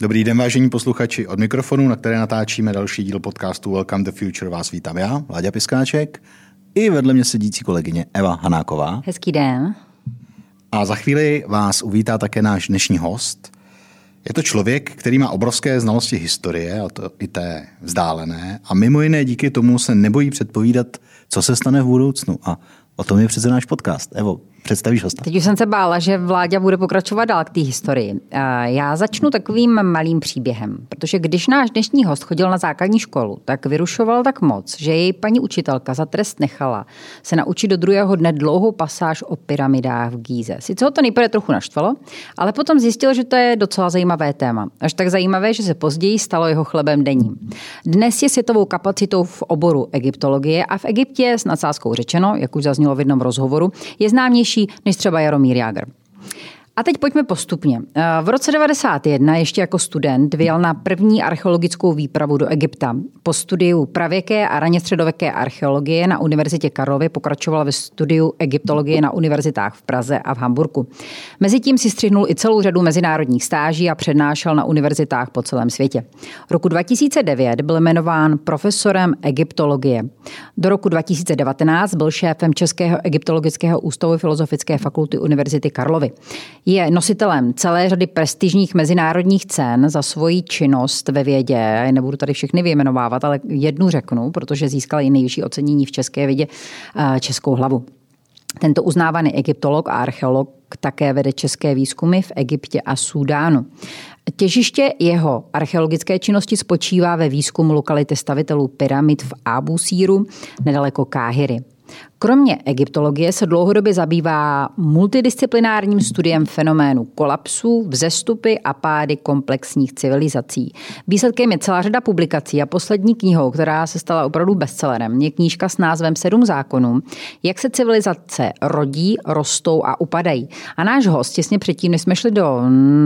Dobrý den, vážení posluchači. Od mikrofonu, na které natáčíme další díl podcastu Welcome the Future, vás vítám já, Láďa Piskáček, i vedle mě sedící kolegyně Eva Hanáková. Hezký den. A za chvíli vás uvítá také náš dnešní host. Je to člověk, který má obrovské znalosti historie, a to i té vzdálené, a mimo jiné díky tomu se nebojí předpovídat, co se stane v budoucnu. A o tom je přece náš podcast. Evo, Představíš hosta. Teď už jsem se bála, že Vláďa bude pokračovat dál k té historii. Já začnu takovým malým příběhem, protože když náš dnešní host chodil na základní školu, tak vyrušoval tak moc, že její paní učitelka za trest nechala se naučit do druhého dne dlouhou pasáž o pyramidách v Gíze. Sice ho to nejprve trochu naštvalo, ale potom zjistil, že to je docela zajímavé téma. Až tak zajímavé, že se později stalo jeho chlebem denním. Dnes je světovou kapacitou v oboru egyptologie a v Egyptě s nadsázkou řečeno, jak už zaznělo v jednom rozhovoru, je známější lepší než třeba Jaromír Jágr. A teď pojďme postupně. Eh, v roce 91 ještě jako student vyjel na první archeologickou výpravu do Egypta. Po studiu pravěké a raně středověké archeologie na Univerzitě Karlovy pokračoval ve studiu egyptologie na univerzitách v Praze a v Hamburgu. Mezitím si střihnul i celou řadu mezinárodních stáží a přednášel na univerzitách po celém světě. Roku 2009 byl jmenován profesorem egyptologie. Do roku 2019 byl šéfem Českého egyptologického ústavu Filozofické fakulty Univerzity Karlovy. Je nositelem celé řady prestižních mezinárodních cen za svoji činnost ve vědě. Nebudu tady všechny vyjmenovávat, ale jednu řeknu, protože získal i nejvyšší ocenění v české vědě eh, Českou hlavu. Tento uznávaný egyptolog a archeolog také vede české výzkumy v Egyptě a Súdánu. Těžiště jeho archeologické činnosti spočívá ve výzkumu lokality stavitelů pyramid v Abu Síru nedaleko Káhyry. Kromě egyptologie se dlouhodobě zabývá multidisciplinárním studiem fenoménu kolapsu, vzestupy a pády komplexních civilizací. Výsledkem je celá řada publikací a poslední knihou, která se stala opravdu bestsellerem, je knížka s názvem Sedm zákonů, jak se civilizace rodí, rostou a upadají. A náš host těsně předtím, než jsme šli do,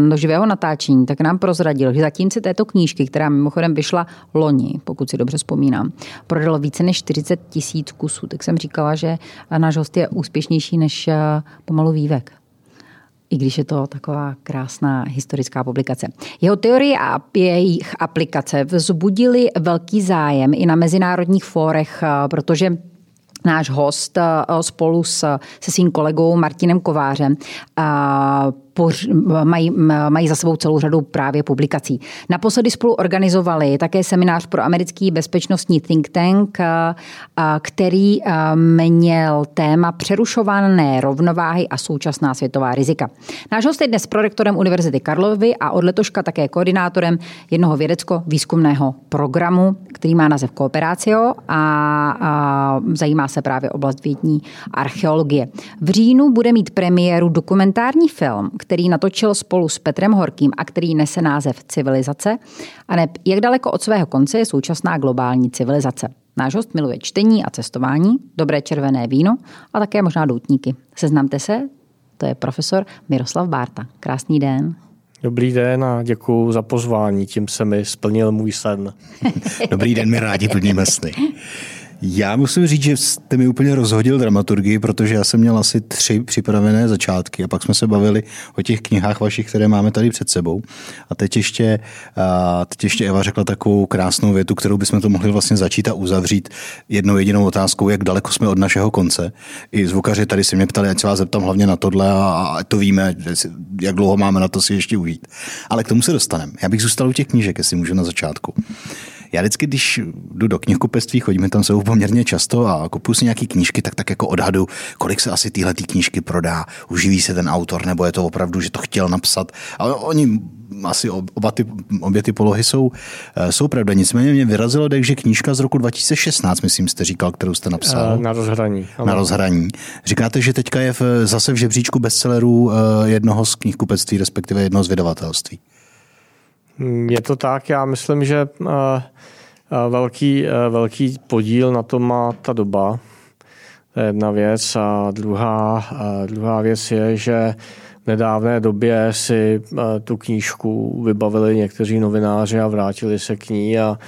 do živého natáčení, tak nám prozradil, že zatím se této knížky, která mimochodem vyšla loni, pokud si dobře vzpomínám, prodalo více než 40 tisíc kusů. Tak jsem říkala, že náš host je úspěšnější než eh, pomalu vývek i když je to taková krásná historická publikace. Jeho teorie a jejich aplikace vzbudili velký zájem i na mezinárodních fórech, eh, protože náš host eh, spolu s, se svým kolegou Martinem Kovářem poř, mají, mají za sebou celou řadu právě publikací. Naposledy spolu organizovali také seminář pro americký bezpečnostní think tank, který měl téma přerušované rovnováhy a současná světová rizika. Náš host je dnes prorektorem Univerzity Karlovy a od letoška také koordinátorem jednoho vědecko-výzkumného programu, který má název Kooperácio a, a zajímá se právě oblast vědní archeologie. V říjnu bude mít premiéru dokumentární film, který natočil spolu s Petrem Horkým a který nese název Civilizace, a ne jak daleko od svého konce je současná globální civilizace. Náš host miluje čtení a cestování, dobré červené víno a také možná doutníky. Seznamte se, to je profesor Miroslav Bárta. Krásný den. Dobrý den a děkuji za pozvání, tím se mi splnil můj sen. Dobrý den, my rádi plníme sny. Já musím říct, že jste mi úplně rozhodil dramaturgii, protože já jsem měl asi tři připravené začátky a pak jsme se bavili o těch knihách vašich, které máme tady před sebou. A teď ještě, a teď ještě Eva řekla takovou krásnou větu, kterou bychom to mohli vlastně začít a uzavřít jednou jedinou otázkou, jak daleko jsme od našeho konce. I zvukaři tady se mě ptali, ať se vás zeptám hlavně na tohle a, a to víme, jak dlouho máme na to si ještě užít. Ale k tomu se dostaneme. Já bych zůstal u těch knížek, jestli můžu na začátku. Já vždycky, když jdu do knihkupectví, chodíme tam se poměrně často a kupuju si nějaké knížky, tak tak jako odhadu, kolik se asi tyhle knížky prodá, uživí se ten autor, nebo je to opravdu, že to chtěl napsat. Ale oni asi oba ty, obě ty polohy jsou, eh, jsou pravda. Nicméně mě vyrazilo dech, že knížka z roku 2016, myslím, jste říkal, kterou jste napsal. Eh, na rozhraní. Na rozhraní. Říkáte, že teďka je v, zase v žebříčku bestsellerů eh, jednoho z knihkupectví, respektive jednoho z vydavatelství. Je to tak, já myslím, že eh, eh, velký, eh, velký podíl na to má ta doba. To je jedna věc. A druhá, druhá věc je, že v nedávné době si tu knížku vybavili někteří novináři a vrátili se k ní a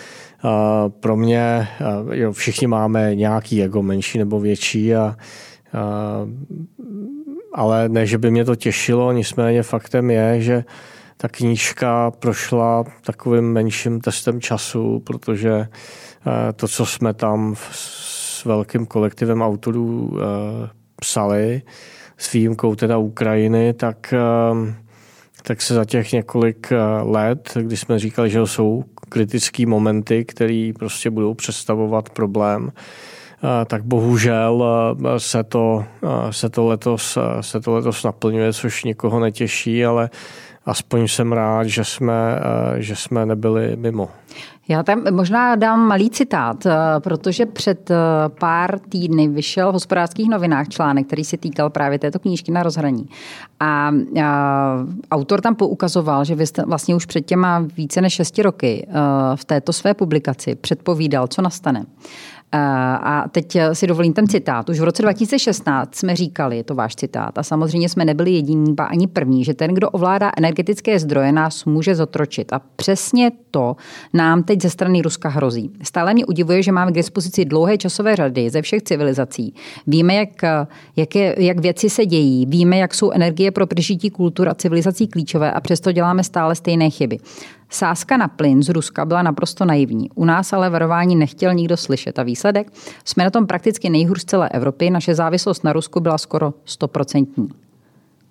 pro mě, jo, všichni máme nějaký ego, menší nebo větší, a, a, ale ne, že by mě to těšilo, nicméně faktem je, že ta knížka prošla takovým menším testem času, protože to, co jsme tam s velkým kolektivem autorů psali, s výjimkou teda Ukrajiny, tak, tak se za těch několik let, kdy jsme říkali, že jsou kritické momenty, které prostě budou představovat problém, tak bohužel se to, se to, letos, se to letos naplňuje, což nikoho netěší, ale aspoň jsem rád, že jsme, že jsme nebyli mimo. Já tam možná dám malý citát, protože před pár týdny vyšel v hospodářských novinách článek, který se týkal právě této knížky na rozhraní. A, a autor tam poukazoval, že vy jste vlastně už před těma více než šesti roky v této své publikaci předpovídal, co nastane. A teď si dovolím ten citát. Už v roce 2016 jsme říkali, je to váš citát, a samozřejmě jsme nebyli jediní, ba ani první, že ten, kdo ovládá energetické zdroje, nás může zotročit. A přesně to nám teď ze strany Ruska hrozí. Stále mě udivuje, že máme k dispozici dlouhé časové řady ze všech civilizací. Víme, jak, jak, je, jak věci se dějí, víme, jak jsou energie pro přežití kultur a civilizací klíčové a přesto děláme stále stejné chyby. Sázka na plyn z Ruska byla naprosto naivní. U nás ale varování nechtěl nikdo slyšet. A výsledek? Jsme na tom prakticky nejhůř z celé Evropy. Naše závislost na Rusku byla skoro stoprocentní.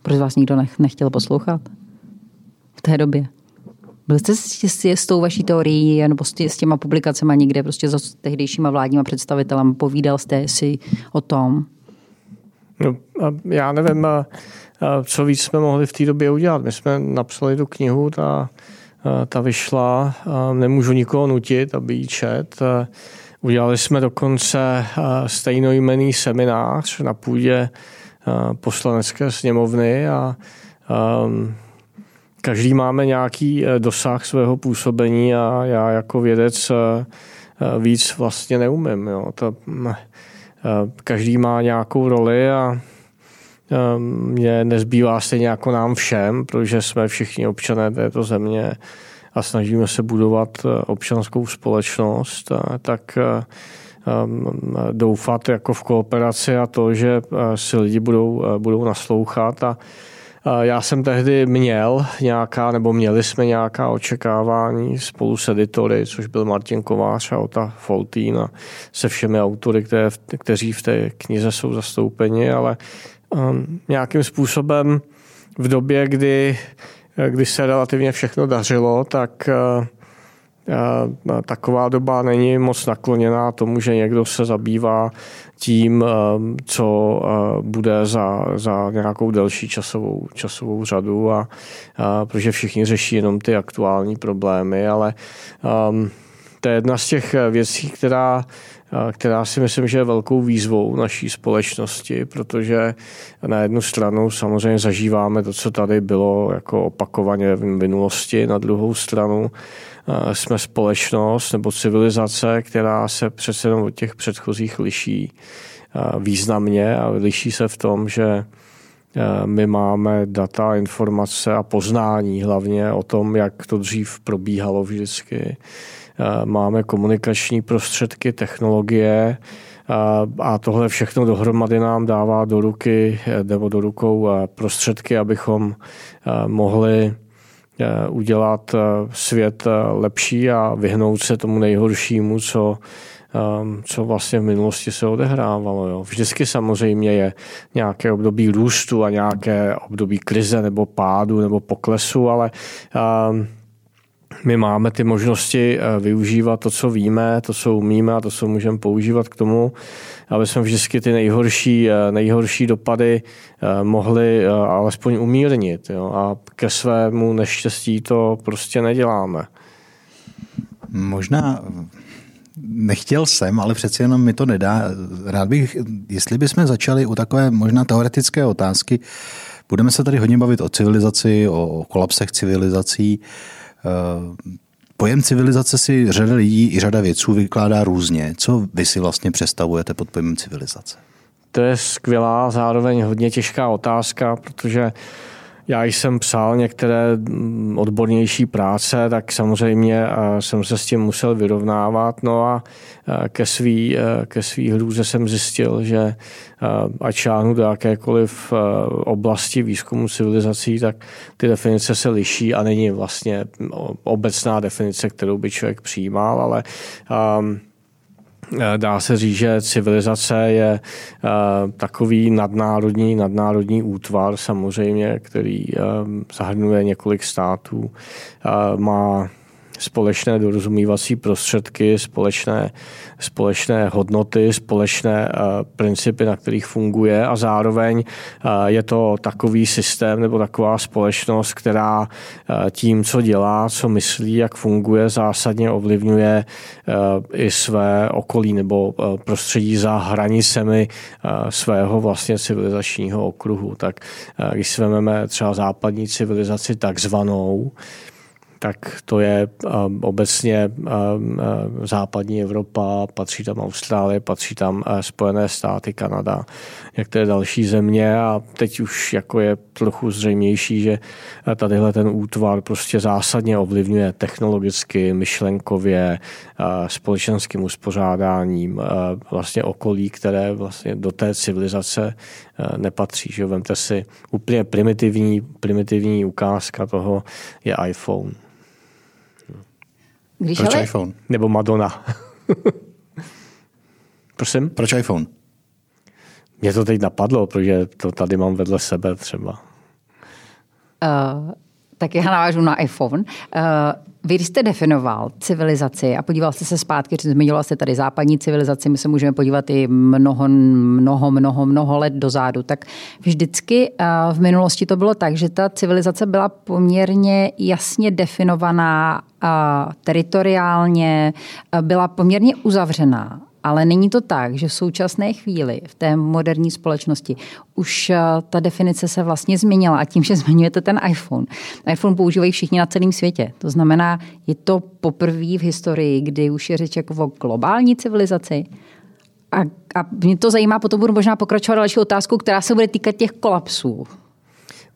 Proč vás nikdo nechtěl poslouchat? V té době. Byl jste s, s tou vaší teorií nebo s, tě, s těma publikacemi někde prostě s tehdejšíma vládníma představitelem? Povídal jste si o tom? No, já nevím, co víc jsme mohli v té době udělat. My jsme napsali tu knihu, ta ta vyšla, nemůžu nikoho nutit, aby ji čet. Eh, udělali jsme dokonce eh, stejnojmený seminář na půdě poslanecké sněmovny a ehm, každý máme nějaký dosah svého působení a já jako vědec víc vlastně neumím. Jo. To, každý má nějakou roli a mě nezbývá stejně jako nám všem, protože jsme všichni občané této země a snažíme se budovat eh, občanskou společnost, tak eh, doufat jako v kooperaci a to, že eh, si lidi budou, budou naslouchat a já jsem tehdy měl nějaká, nebo měli jsme nějaká očekávání spolu s editory, což byl Martin Kovář a Ota Foltín a se všemi autory, které, kteří v té knize jsou zastoupeni, ale nějakým způsobem v době, kdy, kdy se relativně všechno dařilo, tak uh, uh, taková doba není moc nakloněná tomu, že někdo se zabývá tím, um, co bude za, za nějakou delší časovou, časovou řadu, a, a protože všichni řeší jenom ty aktuální problémy, ale um, to je jedna z těch věcí, která která si myslím, že je velkou výzvou naší společnosti, protože na jednu stranu samozřejmě zažíváme to, co tady bylo jako opakovaně v minulosti, na druhou stranu jsme společnost nebo civilizace, která se přece jenom od těch předchozích liší významně a liší se v tom, že my máme data, informace a poznání hlavně o tom, jak to dřív probíhalo vždycky máme komunikační prostředky, technologie a tohle všechno dohromady nám dává do ruky nebo do rukou prostředky, abychom mohli udělat svět lepší a vyhnout se tomu nejhoršímu, co, co vlastně v minulosti se odehrávalo. Jo. Vždycky samozřejmě je nějaké období růstu a nějaké období krize nebo pádu nebo poklesu, ale my máme ty možnosti eh, využívat to, co víme, to, co umíme a to, co můžeme používat k tomu, aby jsme vždycky ty nejhorší, eh, nejhorší dopady eh, mohli alespoň umírnit. Jo? A ke svému neštěstí to prostě neděláme. Možná nechtěl jsem, ale přeci jenom mi to nedá. Rád bych, jestli bychom začali u takové možná teoretické otázky, budeme se tady hodně bavit o civilizaci, o kolapsech civilizací, pojem civilizace si řada lidí i řada vědců vykládá různě. Co vy si vlastně představujete pod pojmem civilizace? To je skvělá, zároveň hodně těžká otázka, protože já jsem psal některé mm, odbornější práce, tak samozřejmě jsem se s tím musel vyrovnávat. No a ke svý, ke svý hrůze jsem zjistil, že ať šáhnu do jakékoliv oblasti výzkumu civilizací, tak ty definice se liší a není vlastně obecná definice, kterou by člověk přijímal, ale um, Eh, dá se říct, že civilizace je eh, takový nadnárodní, nadnárodní útvar samozřejmě, který eh, zahrnuje několik států, má společné dorozumívací prostředky, společné, společné hodnoty, společné uh, principy, na kterých funguje a zároveň uh, je to takový systém nebo taková společnost, která uh, tím, co dělá, co myslí, jak funguje, zásadně ovlivňuje i své okolí nebo prostředí za hranicemi svého vlastně civilizačního okruhu. Tak když si vezmeme třeba západní civilizaci takzvanou, tak to je um, obecně um, uh, západní Evropa, patří tam Austrálie, patří tam uh, Spojené státy, Kanada, některé další země a teď už jako je trochu zřejmější, že uh, tadyhle ten útvar prostě zásadně ovlivňuje technologicky, myšlenkově, společenským uspořádáním vlastně okolí, které vlastně do té civilizace nepatří. Že? Vemte si úplně primitivní, primitivní ukázka toho je iPhone. Když Proč ale... iPhone? Nebo Madonna. Prosím? Proč iPhone? Mě to teď napadlo, protože to tady mám vedle sebe třeba. Uh, tak já navážu na iPhone. Uh, vy, jste definoval civilizaci a podíval jste se zpátky, zmiňoval jste tady západní civilizaci, my se můžeme podívat i mnoho, mnoho, mnoho, mnoho let dozadu, tak vždycky uh, v minulosti to bylo tak, že ta civilizace byla poměrně jasně definovaná uh, teritoriálně, uh, byla poměrně uzavřená ale není to tak, že v současné chvíli v té moderní společnosti už eh, ta definice se vlastně změnila a tím, že zmiňujete ten iPhone. iPhone používají všichni na celém světě. To znamená, je to poprvé v historii, kdy už je řeč jako o globální civilizaci. A, a mě to zajímá, potom budu možná pokračovat další otázku, která se bude týkat těch kolapsů.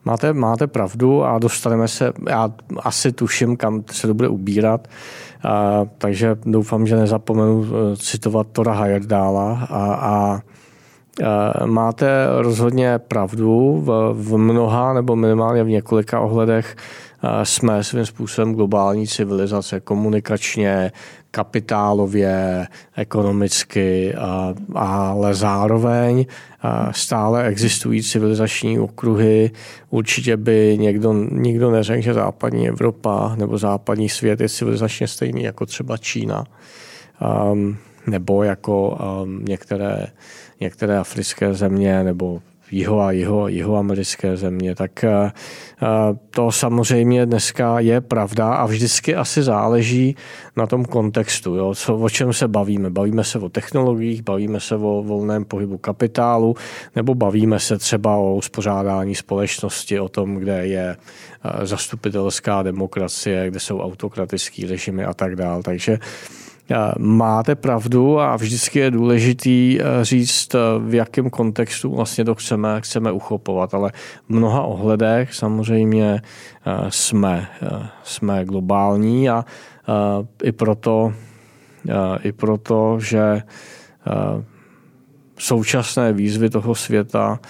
Máte, máte pravdu a dostaneme se, já asi tuším, kam se to bude ubírat, a, takže doufám, že nezapomenu eh, citovat Tora Heyerdála. A, a Máte rozhodně pravdu v, v mnoha nebo minimálně v několika ohledech jsme svým způsobem globální civilizace komunikačně, kapitálově, ekonomicky, ale zároveň stále existují civilizační okruhy. Určitě by někdo, nikdo neřekl, že západní Evropa nebo západní svět je civilizačně stejný jako třeba Čína. Um, nebo jako um, některé, některé africké země nebo jiho a jiho, jihoamerické země, tak eh, eh, to samozřejmě dneska je pravda a vždycky asi záleží na tom kontextu, jo, co, o čem se bavíme. Bavíme se o technologiích, bavíme se o volném pohybu kapitálu, nebo bavíme se třeba o uspořádání společnosti, o tom, kde je eh, zastupitelská demokracie, kde jsou autokratické režimy a tak dále. Takže Máte pravdu a vždycky je důležitý eh, říct, eh, v jakém kontextu vlastně to chceme, chceme uchopovat, ale v mnoha ohledech samozřejmě eh, jsme, jsme globální a i proto, i proto, že současné výzvy toho světa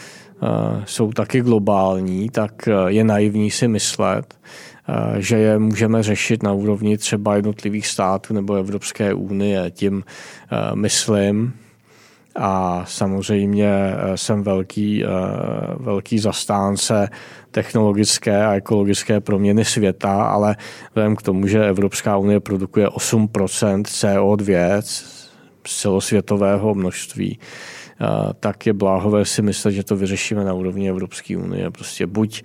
jsou taky globální, tak je naivní si myslet, Eh, že je můžeme řešit na úrovni třeba jednotlivých států nebo Evropské unie. Tím eh, myslím, a samozřejmě eh, jsem velký, velký zastánce technologické a ekologické proměny světa, ale vzhledem k tomu, že Evropská unie produkuje 8% CO2 z celosvětového množství, tak je bláhové si myslet, že to vyřešíme na úrovni Evropské unie. Prostě buď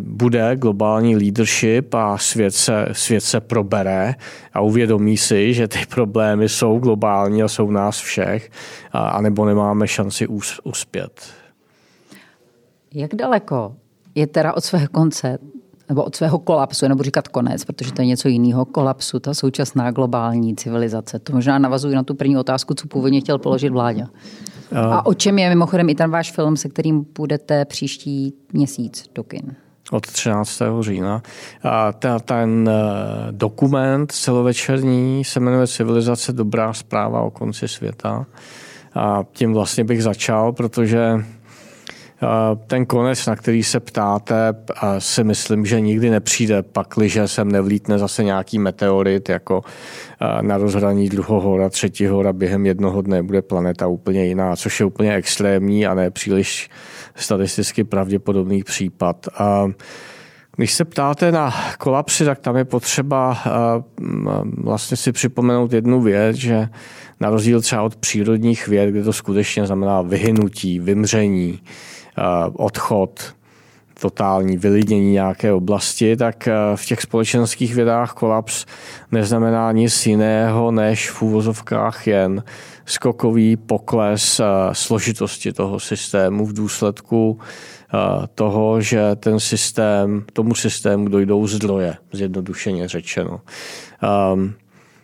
bude globální leadership a svět se, svět se probere a uvědomí si, že ty problémy jsou globální a jsou nás všech, anebo nemáme šanci uspět. Jak daleko je teda od svého konce nebo od svého kolapsu, nebo říkat konec, protože to je něco jiného, kolapsu, ta současná globální civilizace. To možná navazuji na tu první otázku, co původně chtěl položit vládě. A o čem je mimochodem i ten váš film, se kterým půjdete příští měsíc do kin? od 13. října. A ta, ten eh, dokument celovečerní se jmenuje Civilizace dobrá zpráva o konci světa. A tím vlastně bych začal, protože ten konec, na který se ptáte, si myslím, že nikdy nepřijde, pakliže sem nevlítne zase nějaký meteorit, jako na rozhraní druhohora, třetíhora během jednoho dne bude planeta úplně jiná, což je úplně extrémní a ne příliš statisticky pravděpodobný případ. Když se ptáte na kolapsy, tak tam je potřeba vlastně si připomenout jednu věc, že na rozdíl třeba od přírodních věd, kde to skutečně znamená vyhynutí, vymření, Eh, odchod, totální vylidnění nějaké oblasti, tak eh, v těch společenských vědách kolaps neznamená nic jiného než v úvozovkách jen skokový pokles eh, složitosti toho systému v důsledku toho, že ten systém, tomu systému dojdou zdroje, zjednodušeně řečeno. Um,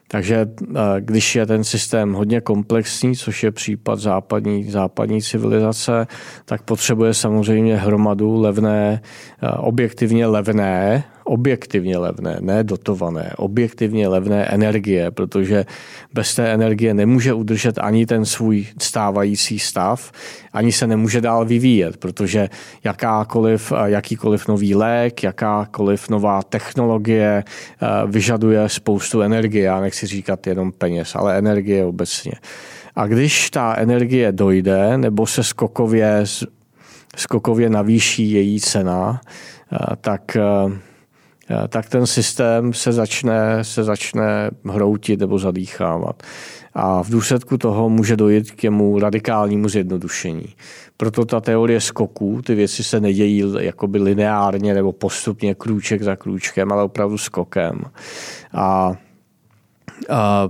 takže eh, když je ten systém hodně komplexní, což je případ západní, západní civilizace, tak potřebuje samozřejmě hromadu levné, eh, objektivně levné objektivně levné, ne dotované, objektivně levné energie, protože bez té energie nemůže udržet ani ten svůj stávající stav, ani se nemůže dál vyvíjet, protože jakákoliv, jakýkoliv nový lék, jakákoliv nová technologie eh, vyžaduje spoustu energie. Já nechci říkat jenom peněz, ale energie obecně. A když ta energie dojde, nebo se skokově, skokově navýší její cena, eh, tak eh, Eh, tak ten systém se začne, se začne hroutit nebo zadýchávat. A v důsledku toho může dojít k němu radikálnímu zjednodušení. Proto ta teorie skoků, ty věci se nedějí jakoby lineárně nebo postupně krůček za krůčkem, ale opravdu skokem. A, a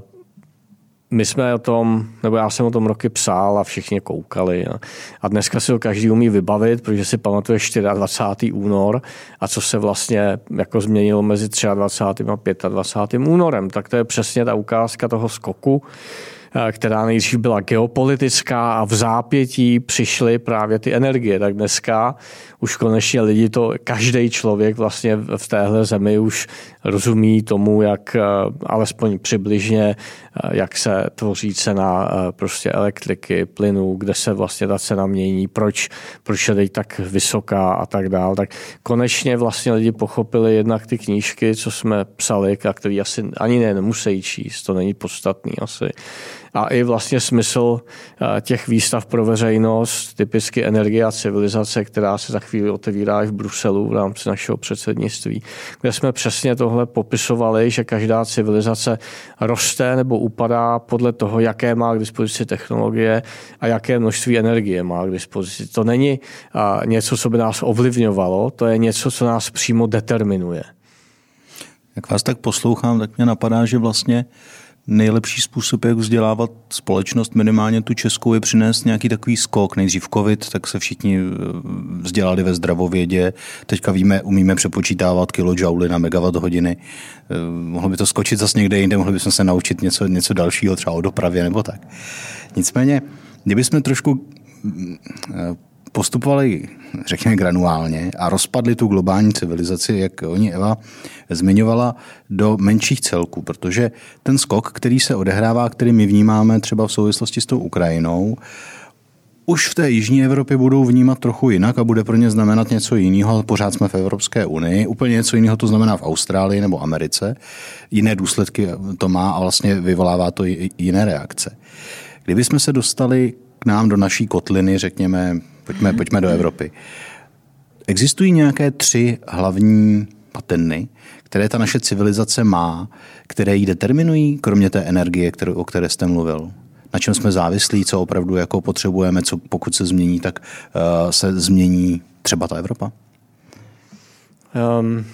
my jsme o tom, nebo já jsem o tom roky psal a všichni koukali. No. A dneska si ho každý umí vybavit, protože si pamatuje 24. únor a co se vlastně jako změnilo mezi 23. a 25. únorem. Tak to je přesně ta ukázka toho skoku, Eh, která nejdřív byla geopolitická a v zápětí přišly právě ty energie. Tak dneska už konečně lidi to, každý člověk vlastně v téhle zemi už rozumí tomu, jak eh, alespoň přibližně, eh, jak se tvoří cena prostě elektriky, plynu, kde se vlastně ta cena mění, proč, proč je teď tak vysoká a tak dál. Tak konečně vlastně lidi pochopili jednak ty knížky, co jsme psali, a který asi ani ne, nemusí číst, to není podstatný asi a i vlastně smysl eh, těch výstav pro veřejnost, typicky energie a civilizace, která se za chvíli otevírá i v Bruselu v rámci našeho předsednictví, kde jsme přesně tohle popisovali, že každá civilizace roste nebo upadá podle toho, jaké má k dispozici technologie a jaké množství energie má k dispozici. To není eh, něco, co by nás ovlivňovalo, to je něco, co nás přímo determinuje. Jak vás tak poslouchám, tak mě napadá, že vlastně nejlepší způsob, jak vzdělávat společnost, minimálně tu českou, je přinést nějaký takový skok. Nejdřív covid, tak se všichni eh, vzdělali ve zdravovědě. Teďka víme, umíme přepočítávat kilojouly na megawatt hodiny. Eh, mohlo by to skočit zase někde jinde, mohli bychom se naučit něco, něco dalšího, třeba o dopravě nebo tak. Nicméně, kdybychom trošku mm, eh, postupovali, řekněme, granuálně a rozpadli tu globální civilizaci, jak oni Eva zmiňovala, do menších celků, protože ten skok, který se odehrává, který my vnímáme třeba v souvislosti s tou Ukrajinou, už v té jižní Evropě budou vnímat trochu jinak a bude pro ně znamenat něco jiného. Pořád jsme v Evropské unii. Úplně něco jiného to znamená v Austrálii nebo Americe. Jiné důsledky to má a vlastně vyvolává to jiné reakce. Kdyby jsme se dostali k nám do naší kotliny, řekněme, pojďme, pojďme do Evropy. Existují nějaké tři hlavní patenny, které ta naše civilizace má, které ji determinují, kromě té energie, kterou, o které jste mluvil? Na čem jsme závislí, co opravdu jako potřebujeme, co pokud se změní, tak uh, se změní třeba ta Evropa? Um,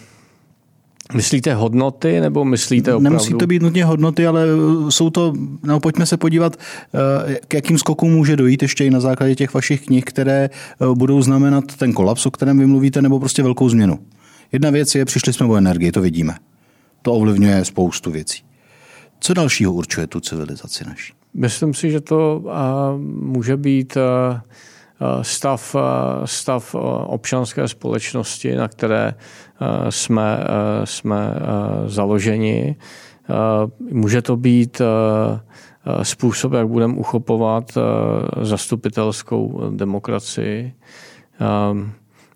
Myslíte hodnoty nebo myslíte opravdu? Nemusí to být nutně hodnoty, ale uh, jsou to, no pojďme se podívat, uh, k jakým skokům může dojít ještě i na základě těch vašich knih, které uh, budou znamenat ten kolaps, o kterém vy mluvíte, nebo prostě velkou změnu. Jedna věc je, přišli jsme o energii, to vidíme. To ovlivňuje spoustu věcí. Co dalšího určuje tu civilizaci naší? myslím si, že to může být stav, stav občanské společnosti, na které jsme, jsme založeni. Může to být způsob, jak budeme uchopovat zastupitelskou demokracii,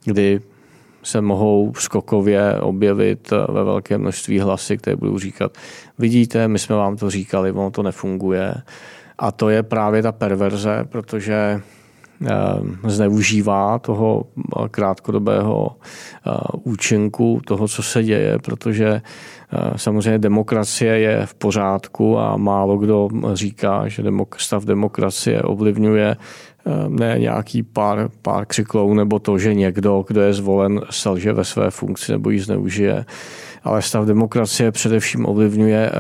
kdy se mohou skokově objevit ve velké množství hlasy, které budou říkat, vidíte, my jsme vám to říkali, ono to nefunguje. A to je právě ta perverze, protože eh, zneužívá toho krátkodobého eh, účinku, toho, co se děje, protože eh, samozřejmě demokracie je v pořádku a málo kdo říká, že stav demokracie ovlivňuje ne nějaký pár, pár křiklou nebo to, že někdo, kdo je zvolen, selže ve své funkci nebo ji zneužije. Ale stav demokracie především ovlivňuje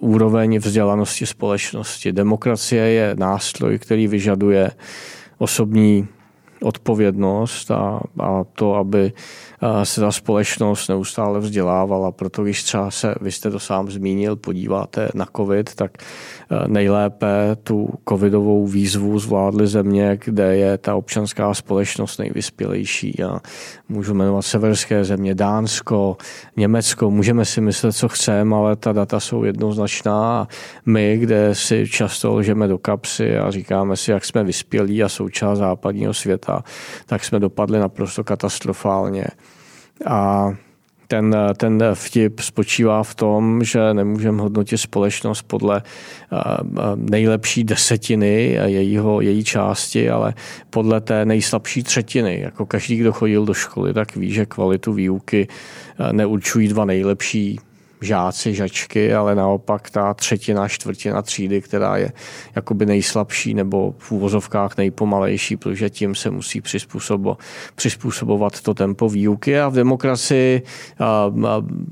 úroveň vzdělanosti společnosti. Demokracie je nástroj, který vyžaduje osobní odpovědnost a, a to, aby se ta společnost neustále vzdělávala. Proto když třeba se, vy jste to sám zmínil, podíváte na COVID, tak nejlépe tu covidovou výzvu zvládly země, kde je ta občanská společnost nejvyspělejší. A můžu jmenovat severské země, Dánsko, Německo, můžeme si myslet, co chceme, ale ta data jsou jednoznačná. My, kde si často lžeme do kapsy a říkáme si, jak jsme vyspělí a součást západního světa, tak jsme dopadli naprosto katastrofálně. A ten, ten vtip spočívá v tom, že nemůžeme hodnotit společnost podle nejlepší desetiny jejího, její části, ale podle té nejslabší třetiny. Jako každý, kdo chodil do školy, tak ví, že kvalitu výuky neurčují dva nejlepší žáci, žačky, ale naopak ta třetina, čtvrtina třídy, která je jakoby nejslabší nebo v úvozovkách nejpomalejší, protože tím se musí přizpůsobo, přizpůsobovat to tempo výuky. A v demokracii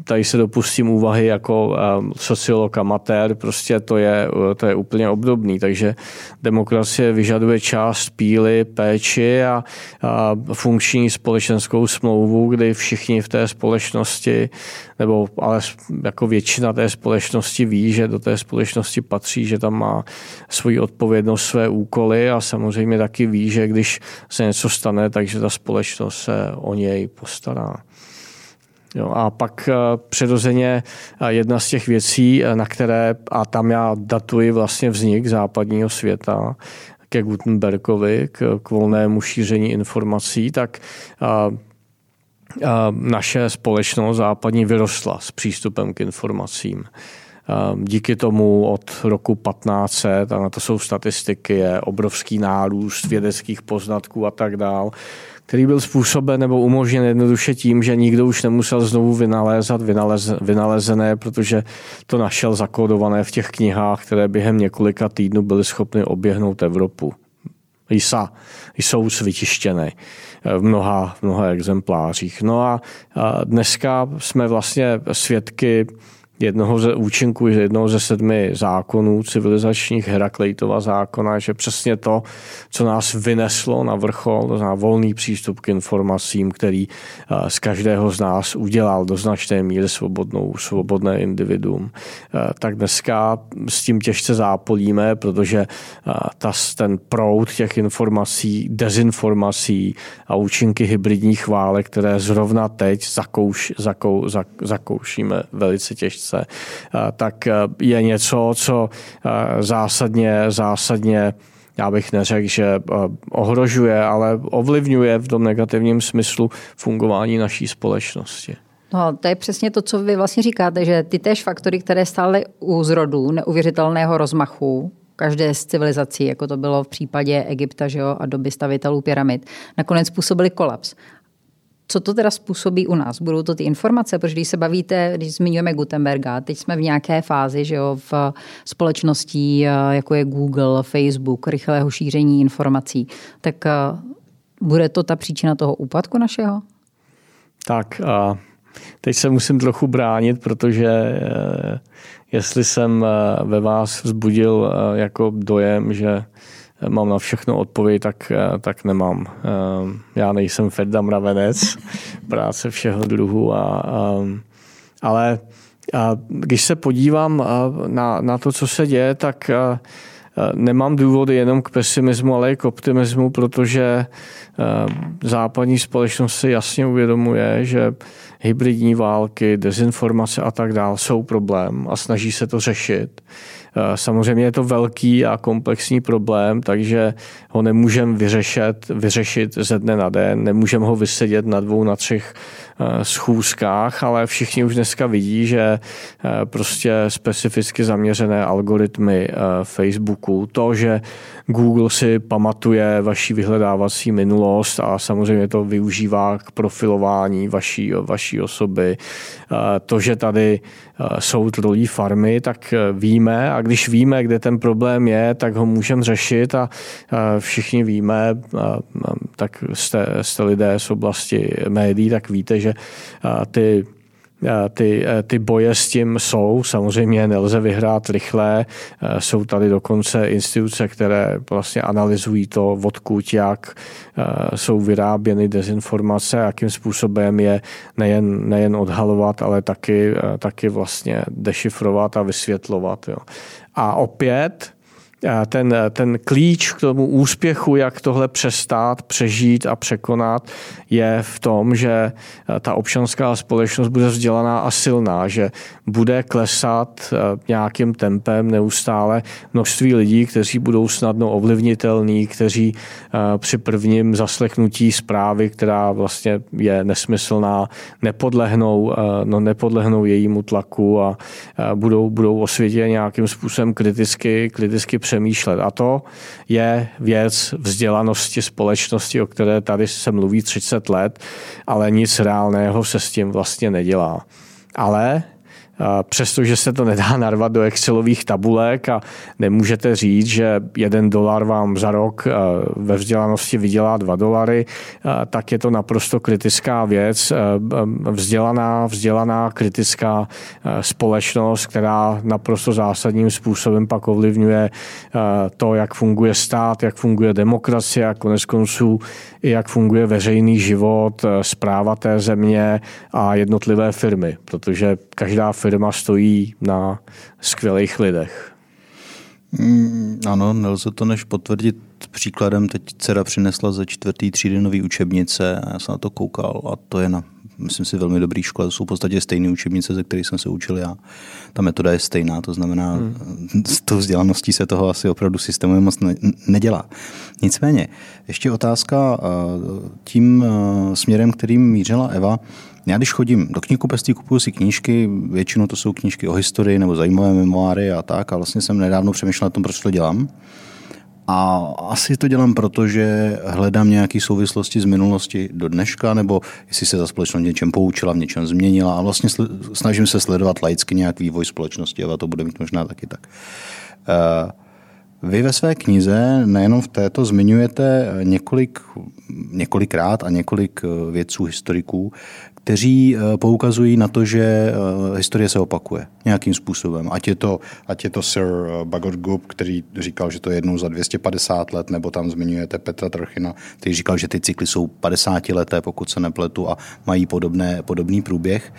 tady se dopustím úvahy jako sociolog amatér, prostě to je, to je úplně obdobný, takže demokracie vyžaduje část píly, péči a, a funkční společenskou smlouvu, kdy všichni v té společnosti nebo ale jako většina té společnosti ví, že do té společnosti patří, že tam má svoji odpovědnost, své úkoly a samozřejmě taky ví, že když se něco stane, takže ta společnost se o něj postará. Jo, a pak eh, přirozeně eh, jedna z těch věcí, eh, na které, a tam já datuji vlastně vznik západního světa, ke Gutenbergovi, k, k volnému šíření informací, tak naše společnost západní vyrostla s přístupem k informacím. Díky tomu od roku 1500, a na to jsou statistiky, je obrovský nárůst vědeckých poznatků a tak dál, který byl způsoben nebo umožněn jednoduše tím, že nikdo už nemusel znovu vynalézat vynalez, vynalezené, protože to našel zakódované v těch knihách, které během několika týdnů byly schopny oběhnout Evropu. ISA jsou vytištěny v mnoha, v mnoha exemplářích. No a dneska jsme vlastně svědky jednoho ze účinků jednoho ze sedmi zákonů civilizačních Herakleitova zákona, že přesně to, co nás vyneslo na vrchol, to znamená volný přístup k informacím, který eh, z každého z nás udělal do značné míry svobodnou, svobodné individuum, eh, tak dneska s tím těžce zápolíme, protože eh, ta, ten proud těch informací, dezinformací a účinky hybridních válek, které zrovna teď zakouš, zakou, zak, zakoušíme velice těžce, se, tak e, je něco, co e, zásadně, zásadně já bych neřekl, že ohrožuje, ale ovlivňuje v tom negativním smyslu fungování naší společnosti. No, to je přesně to, co vy vlastně říkáte, že ty též faktory, které stály u zrodu neuvěřitelného rozmachu, každé z civilizací, jako to bylo v případě Egypta že jo, a doby stavitelů pyramid, nakonec způsobily kolaps. Co to teda způsobí u nás? Budou to ty informace? Protože když se bavíte, když zmiňujeme Gutenberga, teď jsme v nějaké fázi, že jo, v společnosti, eh, jako je Google, Facebook, rychlého šíření informací, tak eh, bude to ta příčina toho úpadku našeho? Tak a teď se musím trochu bránit, protože eh, jestli jsem ve vás vzbudil jako dojem, že mám na všechno odpověď, tak, eh, tak nemám. Eh, já nejsem Ferda Mravenec, práce všeho druhu, a, a, ale a když se podívám na, na to, co se děje, tak nemám důvody jenom k pesimismu, ale i k optimismu, protože západní společnost si jasně uvědomuje, že hybridní války, dezinformace a tak dále jsou problém a snaží se to řešit. Eh, samozřejmě je to velký a komplexní problém, takže ho nemůžeme vyřešit, vyřešit ze dne na den, nemůžeme ho vysedět na dvou, na třech schůzkách, ale všichni už dneska vidí, že eh, prostě specificky zaměřené algoritmy Facebooku, to, že Google si pamatuje vaší vyhledávací minulost a samozřejmě to využívá k profilování vaší, vaší osoby, to, že tady jsou trolí farmy, tak víme. A když víme, kde ten problém je, tak ho můžeme řešit a všichni víme, tak jste, jste lidé z oblasti médií, tak víte, že ty ty, ty boje s tím jsou, samozřejmě nelze vyhrát rychle, jsou tady dokonce instituce, které vlastně analyzují to, odkud, jak jsou vyráběny dezinformace, jakým způsobem je nejen, nejen odhalovat, ale taky, taky vlastně dešifrovat a vysvětlovat. Jo. A opět ten, ten klíč k tomu úspěchu, jak tohle přestát, přežít a překonat, je v tom, že ta občanská společnost bude vzdělaná a silná, že bude klesat eh, nějakým tempem neustále množství lidí, kteří budou snadno ovlivnitelní, kteří eh, při prvním zaslechnutí zprávy, která vlastně je nesmyslná, nepodlehnou, eh, no, nepodlehnou jejímu tlaku a budou, budou o světě nějakým způsobem kriticky, kriticky přemýšlet. A to je věc vzdělanosti společnosti, o které tady se mluví 30 let, ale nic reálného se s tím vlastně nedělá. Ale přestože se to nedá narvat do Excelových tabulek a nemůžete říct, že jeden dolar vám za rok ve vzdělanosti vydělá dva dolary, tak je to naprosto kritická věc. Vzdělaná, vzdělaná kritická společnost, která naprosto zásadním způsobem pak ovlivňuje to, jak funguje stát, jak funguje demokracie a konec konců jak funguje veřejný život, zpráva té země a jednotlivé firmy, protože každá firma stojí na skvělých lidech. Mm, ano, nelze to než potvrdit příkladem. Teď dcera přinesla ze čtvrtý třídy nový učebnice a já jsem na to koukal a to je na myslím si, velmi dobrý škole. To jsou v podstatě stejné učebnice, ze kterých jsem se učil já. Ta metoda je stejná, to znamená, hmm. s tou vzdělaností se toho asi opravdu systémově moc ne, nedělá. Nicméně, ještě otázka tím směrem, kterým mířila Eva. Já když chodím do knihkupectví, kupuju si knížky, většinou to jsou knížky o historii nebo zajímavé memoáry a tak a vlastně jsem nedávno přemýšlel o tom, proč to dělám. A asi to dělám proto, že hledám nějaké souvislosti z minulosti do dneška, nebo jestli se za společnost něčem poučila, v něčem změnila. A vlastně snažím se sledovat laicky nějak vývoj společnosti a to bude mít možná taky tak. Uh, vy ve své knize nejenom v této zmiňujete několik, několikrát a několik eh, vědců, historiků, kteří eh, poukazují na to, že eh, historie se opakuje nějakým způsobem. Ať je to, ať je to Sir Bagor Gub, který říkal, že to je jednou za 250 let, nebo tam zmiňujete Petra Trochina, který říkal, že ty cykly jsou 50 leté, pokud se nepletu, a mají podobné, podobný průběh.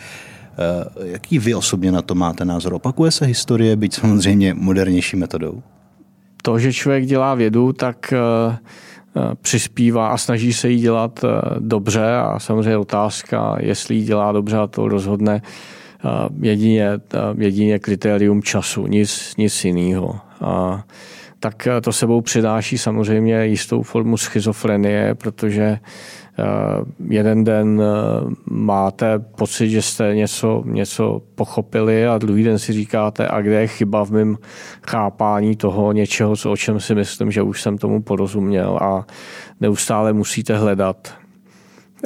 Jaký vy osobně na to máte názor? Opakuje se historie, byť samozřejmě modernější metodou? to, že člověk dělá vědu, tak eh, eh, přispívá a snaží se jí dělat eh, dobře a samozřejmě otázka, jestli ji dělá dobře a to rozhodne jedině, jedině kritérium času, nic, nic jiného. A tak to sebou přináší samozřejmě jistou formu schizofrenie, protože Eh, jeden den eh, máte pocit, že jste něco, něco pochopili a druhý den si říkáte, a kde je chyba v mém chápání toho něčeho, o čem si myslím, že už jsem tomu porozuměl a neustále musíte hledat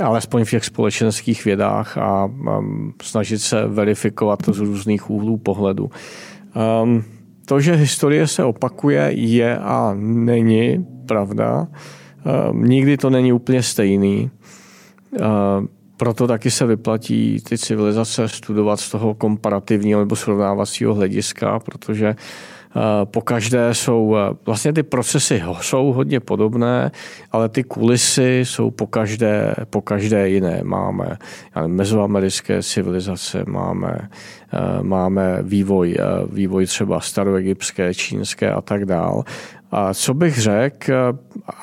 alespoň v těch společenských vědách a, a snažit se verifikovat to z různých úhlů pohledu. Um, to, že historie se opakuje, je a není pravda. Ehm, nikdy to není úplně stejný. Ehm, proto taky se vyplatí ty civilizace studovat z toho komparativního nebo srovnávacího hlediska, protože po každé jsou, vlastně ty procesy jsou hodně podobné, ale ty kulisy jsou po každé, po každé jiné. Máme mezoamerické civilizace, máme, máme vývoj, vývoj třeba staroegyptské, čínské a tak dál. Co bych řekl,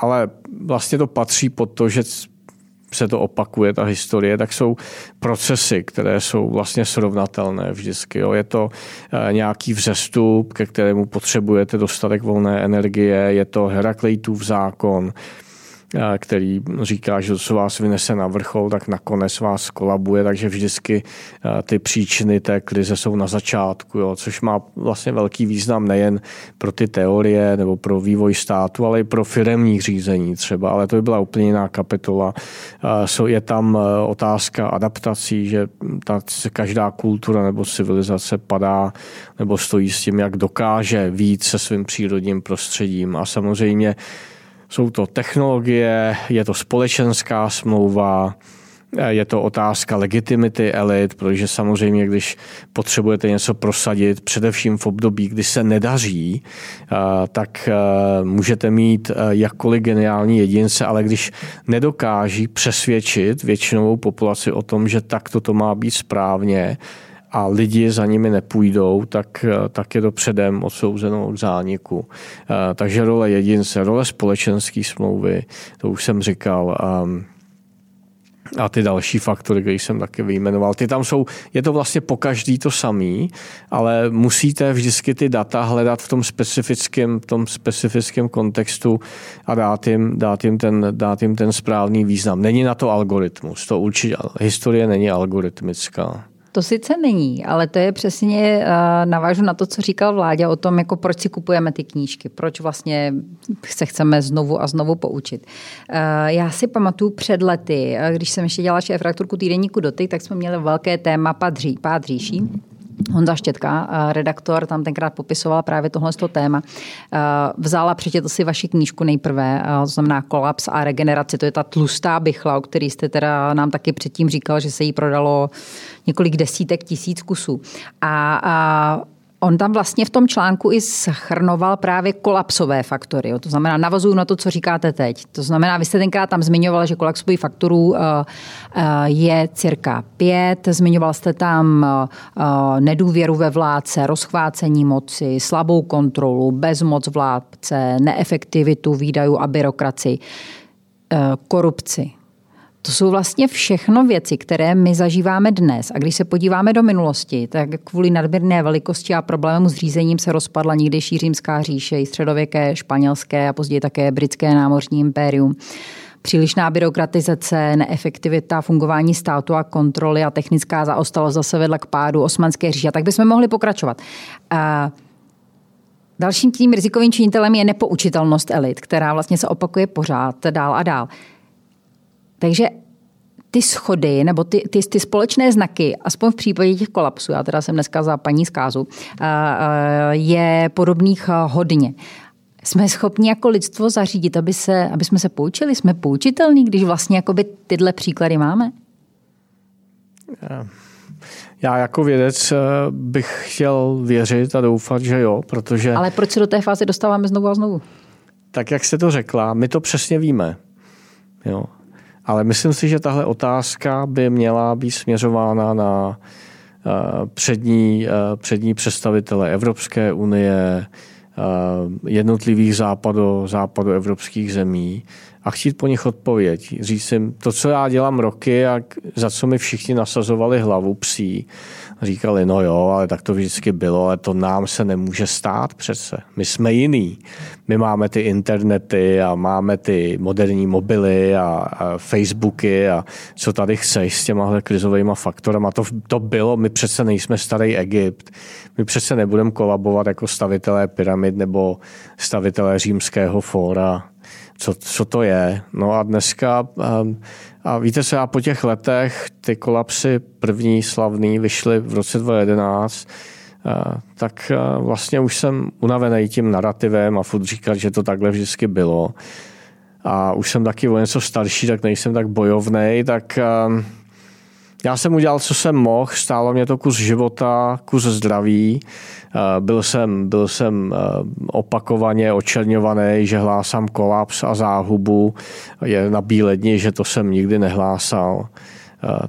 ale vlastně to patří pod to, že se to opakuje, ta historie, tak jsou procesy, které jsou vlastně srovnatelné vždycky. Jo. Je to eh, nějaký vzestup, ke kterému potřebujete dostatek volné energie, je to Herakleitův zákon, který říká, že co vás vynese na vrchol, tak nakonec vás kolabuje, takže vždycky ty příčiny té krize jsou na začátku, jo, což má vlastně velký význam nejen pro ty teorie nebo pro vývoj státu, ale i pro firemní řízení třeba, ale to by byla úplně jiná kapitola. Je tam otázka adaptací, že ta každá kultura nebo civilizace padá nebo stojí s tím, jak dokáže víc se svým přírodním prostředím a samozřejmě jsou to technologie, je to společenská smlouva, je to otázka legitimity elit, protože samozřejmě, když potřebujete něco prosadit, především v období, kdy se nedaří, tak můžete mít jakkoliv geniální jedince, ale když nedokáží přesvědčit většinovou populaci o tom, že takto to má být správně, a lidi za nimi nepůjdou, tak, tak je to předem odsouzeno k zániku. Eh, takže role jedince, role společenské smlouvy, to už jsem říkal, a ty další faktory, které jsem taky vyjmenoval. Ty tam jsou, je to vlastně po každý to samý, ale musíte vždycky ty data hledat v tom specifickém, v tom specifickém kontextu a dát jim, dát, jim ten, dát jim ten správný význam. Není na to algoritmus, to určitě, historie není algoritmická. To sice není, ale to je přesně, uh, navážu na to, co říkal Vláďa o tom, jako proč si kupujeme ty knížky, proč vlastně se chceme znovu a znovu poučit. Uh, já si pamatuju před lety, když jsem ještě dělala šéf redaktorku týdeníku Dotyk, tak jsme měli velké téma Padří, Pádříší. Honza Štětka, eh, redaktor, tam tenkrát popisoval právě tohle téma. Eh, vzala, přečetl si vaši knížku nejprve, eh, to znamená Kolaps a regeneraci, to je ta tlustá bychla, o který jste teda nám taky předtím říkal, že se jí prodalo několik desítek tisíc kusů. A, a On tam vlastně v tom článku i schrnoval právě kolapsové faktory. Jo. To znamená, navazuju na to, co říkáte teď. To znamená, vy jste tenkrát tam zmiňoval, že kolapsových faktorů uh, uh, je cirka pět. Zmiňoval jste tam uh, nedůvěru ve vládce, rozchvácení moci, slabou kontrolu, bezmoc vládce, neefektivitu výdajů a byrokracii, korupci. To jsou vlastně všechno věci, které my zažíváme dnes. A když se podíváme do minulosti, tak kvůli nadměrné velikosti a problémům s řízením se rozpadla někdejší římská říše, i středověké, španělské a později také britské námořní impérium přílišná byrokratizace, neefektivita fungování státu a kontroly a technická zaostalost zase vedla k pádu osmanské říše. Tak bychom mohli pokračovat. A dalším tím rizikovým činitelem je nepoučitelnost elit, která vlastně se opakuje pořád dál a dál. Takže ty schody nebo ty, ty, ty společné znaky, aspoň v případě těch kolapsů, já teda jsem dneska za paní zkázu, je podobných hodně. Jsme schopni jako lidstvo zařídit, aby, se, aby jsme se poučili? Jsme poučitelní, když vlastně jakoby tyhle příklady máme? Já jako vědec eh, bych chtěl věřit a doufat, že jo, protože... Ale proč se do té fáze dostáváme znovu a znovu? Tak jak jste to řekla, my to přesně víme. Jo. Ale myslím si, že tahle otázka by měla být směřována na eh, přední, eh, přední představitele Evropské unie, eh, jednotlivých západo, západoevropských zemí a chtít po nich odpověď. Říct jim, to, co já dělám roky a za co mi všichni nasazovali hlavu psí, říkali, no jo, ale tak to vždycky bylo, ale to nám se nemůže stát přece. My jsme jiný. My máme ty internety a máme ty moderní mobily a, a Facebooky a co tady chceš s těma krizovými faktorama. To, to bylo, my přece nejsme starý Egypt. My přece nebudeme kolabovat jako stavitelé pyramid nebo stavitelé římského fóra co, co to je. No a dneska, ehm, a víte se, já po těch letech ty kolapsy první slavný vyšly v roce 2011, eh, tak eh, vlastně už jsem unavený tím narrativem a furt říkat, že to takhle vždycky bylo. A už jsem taky o něco starší, tak nejsem tak bojovný, tak ehm, já jsem udělal, co jsem mohl, stálo mě to kus života, kus zdraví. Byl jsem, byl jsem opakovaně očerňovaný, že hlásám kolaps a záhubu. Je na bílé dni, že to jsem nikdy nehlásal.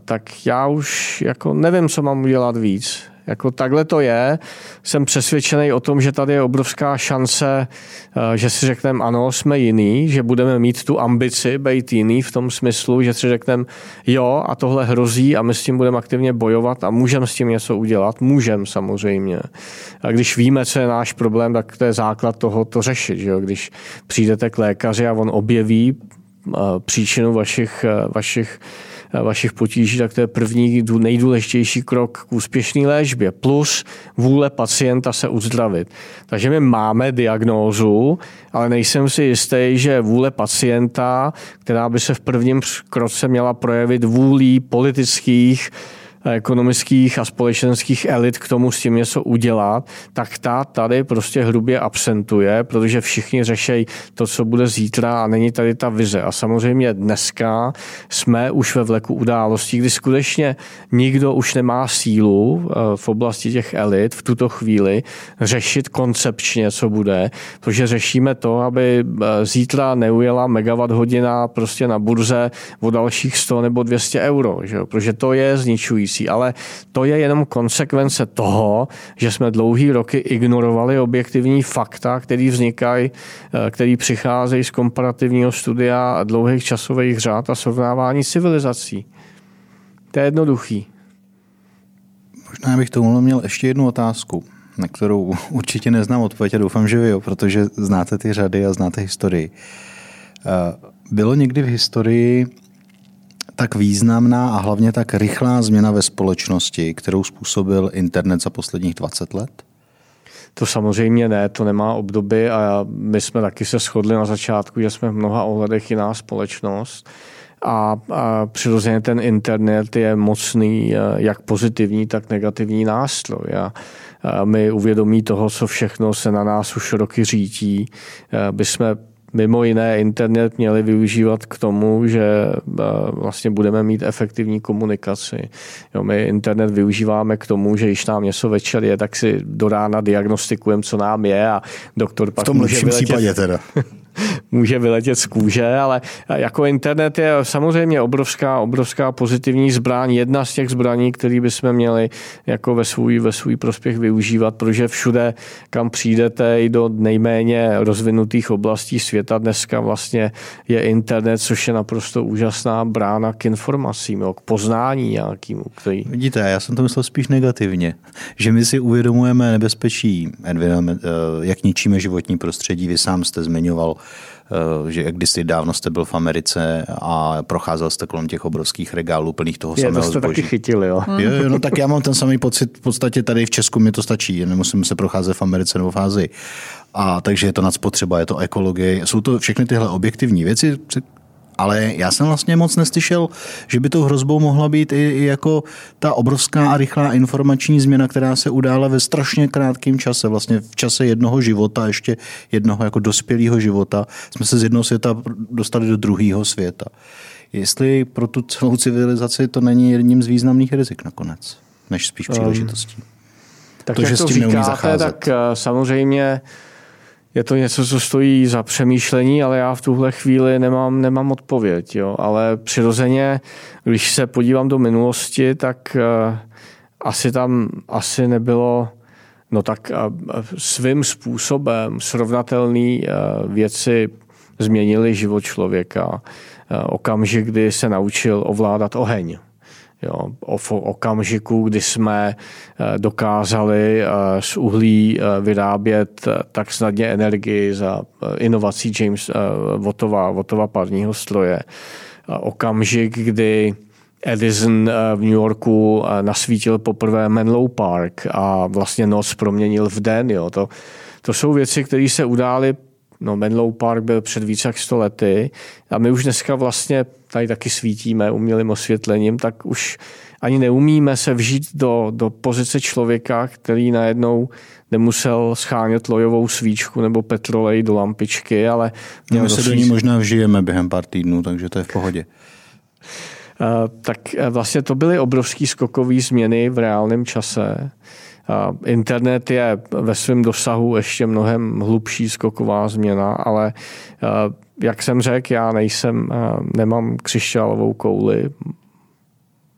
Tak já už jako nevím, co mám udělat víc. Jako takhle to je. Jsem přesvědčený o tom, že tady je obrovská šance, eh, že si řekneme ano, jsme jiný, že budeme mít tu ambici být jiný v tom smyslu, že si řekneme jo a tohle hrozí a my s tím budeme aktivně bojovat a můžeme s tím něco udělat. Můžeme samozřejmě. A když víme, co je náš problém, tak to je základ toho to řešit. Že jo? Když přijdete k lékaři a on objeví eh, příčinu vašich, eh, vašich vašich potíží, tak to je první nejdůležitější krok k úspěšné léčbě. Plus vůle pacienta se uzdravit. Takže my máme diagnózu, ale nejsem si jistý, že vůle pacienta, která by se v prvním kroce měla projevit vůlí politických, ekonomických a společenských elit k tomu s tím něco udělat, tak ta tady prostě hrubě absentuje, protože všichni řešejí to, co bude zítra a není tady ta vize. A samozřejmě dneska jsme už ve vleku událostí, kdy skutečně nikdo už nemá sílu eh, v oblasti těch elit v tuto chvíli řešit koncepčně, co bude, protože řešíme to, aby eh, zítra neujela megawatt hodina prostě na burze o dalších 100 nebo 200 euro, že? protože to je zničující souvisí, ale to je jenom konsekvence toho, že jsme dlouhý roky ignorovali objektivní fakta, které vznikají, eh, které přicházejí z komparativního studia a dlouhých časových řád a srovnávání civilizací. To je jednoduchý. Možná bych tomu měl ještě jednu otázku, na kterou určitě neznám odpověď a doufám, že vy jo, protože znáte ty řady a znáte historii. Eh, bylo někdy v historii tak významná a hlavně tak rychlá změna ve společnosti, kterou způsobil internet za posledních 20 let? To samozřejmě ne, to nemá obdoby a my jsme taky se shodli na začátku, že jsme v mnoha ohledech jiná společnost. A, a přirozeně ten internet je mocný, jak pozitivní, tak negativní nástroj. A, a my uvědomí toho, co všechno se na nás už roky řítí, by jsme mimo jiné internet měli využívat k tomu, že eh, vlastně budeme mít efektivní komunikaci. Jo, my internet využíváme k tomu, že když nám něco večer je, tak si do rána diagnostikujeme, co nám je a doktor pak v tom lepším případě teda. může vyletět z kůže, ale jako internet je samozřejmě obrovská, obrovská pozitivní zbraň, jedna z těch zbraní, které bychom měli jako ve svůj, ve svůj prospěch využívat, protože všude, kam přijdete, i do nejméně rozvinutých oblastí světa dneska vlastně je internet, což je naprosto úžasná brána k informacím, jo, k poznání nějakým. Který... Vidíte, já jsem to myslel spíš negativně, že my si uvědomujeme nebezpečí, eh, jak ničíme životní prostředí, vy sám jste zmiňoval Eh, že kdysi dávno jste byl v Americe a procházel jste kolem těch obrovských regálů plných toho je, samého to jste zboží. taky chytili, jo. jo. Jo, no tak já mám ten samý pocit, v podstatě tady v Česku mi to stačí, nemusím se procházet v Americe nebo v Ázii. A takže je to nadspotřeba, je to ekologie, jsou to všechny tyhle objektivní věci, ale já jsem vlastně moc neslyšel, že by tou hrozbou mohla být i, i jako ta obrovská a rychlá informační změna, která se udála ve strašně krátkém čase, vlastně v čase jednoho života, ještě jednoho jako dospělého života, jsme se z jednoho světa dostali do druhého světa. Jestli pro tu celou civilizaci to není jedním z významných rizik nakonec, než spíš příležitostí. Um, tak to, že to s tím říkáte, neumí zacházet. tak eh, samozřejmě je to něco, co stojí za přemýšlení, ale já v tuhle chvíli nemám, nemám odpověď. Jo. Ale přirozeně, když se podívám do minulosti, tak uh, asi tam asi nebylo no tak uh, svým způsobem srovnatelné uh, věci změnily život člověka. Uh, okamžik, kdy se naučil ovládat oheň. Jo, o okamžiku, kdy jsme eh, dokázali eh, z uhlí eh, vyrábět tak snadně energii za inovací James Wattova, Wattova parního stroje. Okamžik, kdy Edison v New Yorku nasvítil poprvé Menlo Park a vlastně noc proměnil v den. Jo. To, to jsou věci, které se udály No, Menlo Park byl před více jak 100 lety a my už dneska vlastně tady taky svítíme umělým osvětlením, tak už ani neumíme se vžít do, do pozice člověka, který najednou nemusel schánět lojovou svíčku nebo petrolej do lampičky, ale no, my se do ní možná vžijeme během pár týdnů, takže to je v pohodě. tak vlastně to byly obrovský skokový změny v reálném čase. Internet je ve svém dosahu ještě mnohem hlubší skoková změna, ale jak jsem řekl, já nejsem, nemám křišťálovou kouli,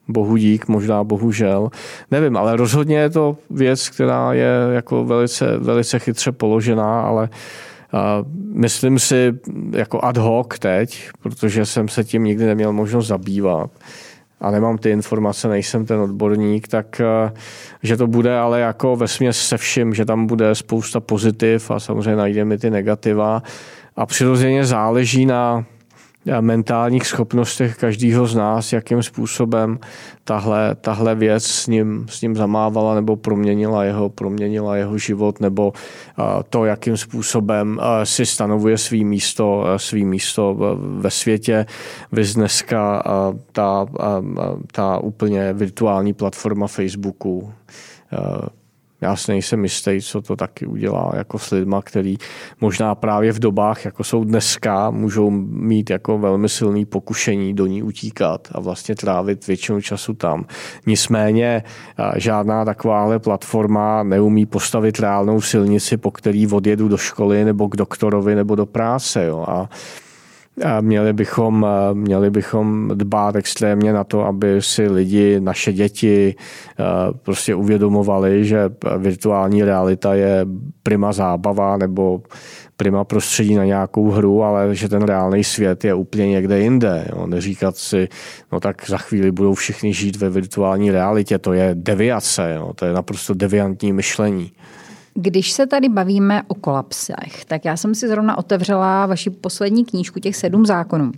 bohu dík, možná bohužel. Nevím, ale rozhodně je to věc, která je jako velice, velice chytře položená, ale myslím si jako ad hoc teď, protože jsem se tím nikdy neměl možnost zabývat a nemám ty informace, nejsem ten odborník, tak že to bude ale jako ve se vším, že tam bude spousta pozitiv a samozřejmě najdeme ty negativa a přirozeně záleží na mentálních schopnostech každého z nás, jakým způsobem tahle, tahle věc s ním, s ním zamávala nebo proměnila jeho, proměnila jeho život, nebo to, jakým způsobem si stanovuje svý místo, svý místo ve světě. Vy dneska ta, ta úplně virtuální platforma Facebooku já si nejsem jistý, co to taky udělá jako s lidma, který možná právě v dobách, jako jsou dneska, můžou mít jako velmi silný pokušení do ní utíkat a vlastně trávit většinu času tam. Nicméně žádná takováhle platforma neumí postavit reálnou silnici, po který odjedu do školy nebo k doktorovi nebo do práce. Jo. A Měli bychom, měli bychom dbát extrémně na to, aby si lidi, naše děti prostě uvědomovali, že virtuální realita je prima zábava nebo prima prostředí na nějakou hru, ale že ten reálný svět je úplně někde jinde. Jo. Neříkat si, no tak za chvíli budou všichni žít ve virtuální realitě, to je deviace, jo. to je naprosto deviantní myšlení. Když se tady bavíme o kolapsech, tak já jsem si zrovna otevřela vaši poslední knížku těch sedm zákonů.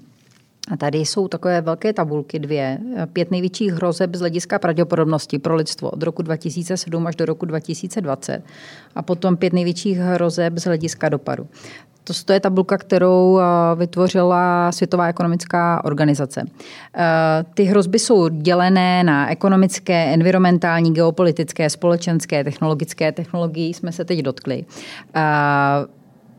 A tady jsou takové velké tabulky, dvě, pět největších hrozeb z hlediska pravděpodobnosti pro lidstvo od roku 2007 až do roku 2020 a potom pět největších hrozeb z hlediska dopadu. To, to je tabulka, kterou eh, vytvořila Světová ekonomická organizace. Eh, ty hrozby jsou dělené na ekonomické, environmentální, geopolitické, společenské, technologické. Technologii jsme se teď dotkli. Eh,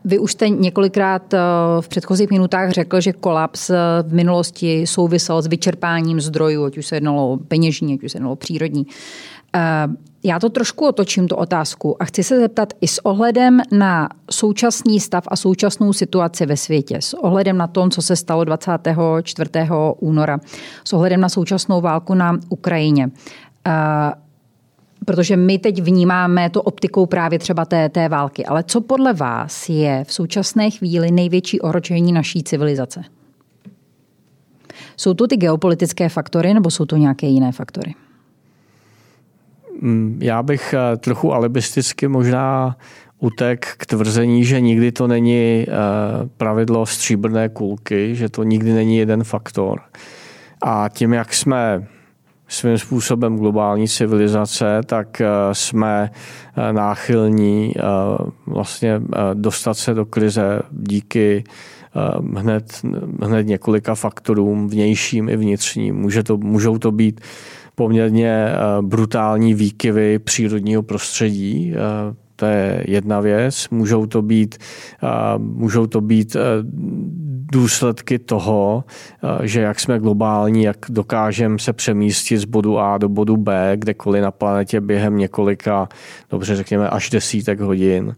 vy už jste několikrát v předchozích minutách řekl, že kolaps v minulosti souvisel s vyčerpáním zdrojů, ať už se jednalo o peněžní, ať už se jednalo o přírodní. Já to trošku otočím, tu otázku, a chci se zeptat i s ohledem na současný stav a současnou situaci ve světě, s ohledem na to, co se stalo 24. února, s ohledem na současnou válku na Ukrajině. Protože my teď vnímáme to optikou právě třeba té, té války. Ale co podle vás je v současné chvíli největší ohrožení naší civilizace? Jsou to ty geopolitické faktory nebo jsou to nějaké jiné faktory? Mm, já bych eh, trochu alibisticky možná utek k tvrzení, že nikdy to není eh, pravidlo stříbrné kulky, že to nikdy není jeden faktor. A tím, jak jsme svým způsobem globální civilizace, tak eh, jsme náchylní vlastně dostat se do krize díky hned, hned několika faktorům, vnějším i vnitřním. Může to, můžou to být poměrně eh, brutální výkyvy přírodního prostředí. Eh, to je jedna věc. Můžou to být, eh, můžou to být důsledky toho, že jak jsme globální, jak dokážeme se přemístit z bodu A do bodu B, kdekoliv na planetě během několika, dobře řekněme, až desítek hodin,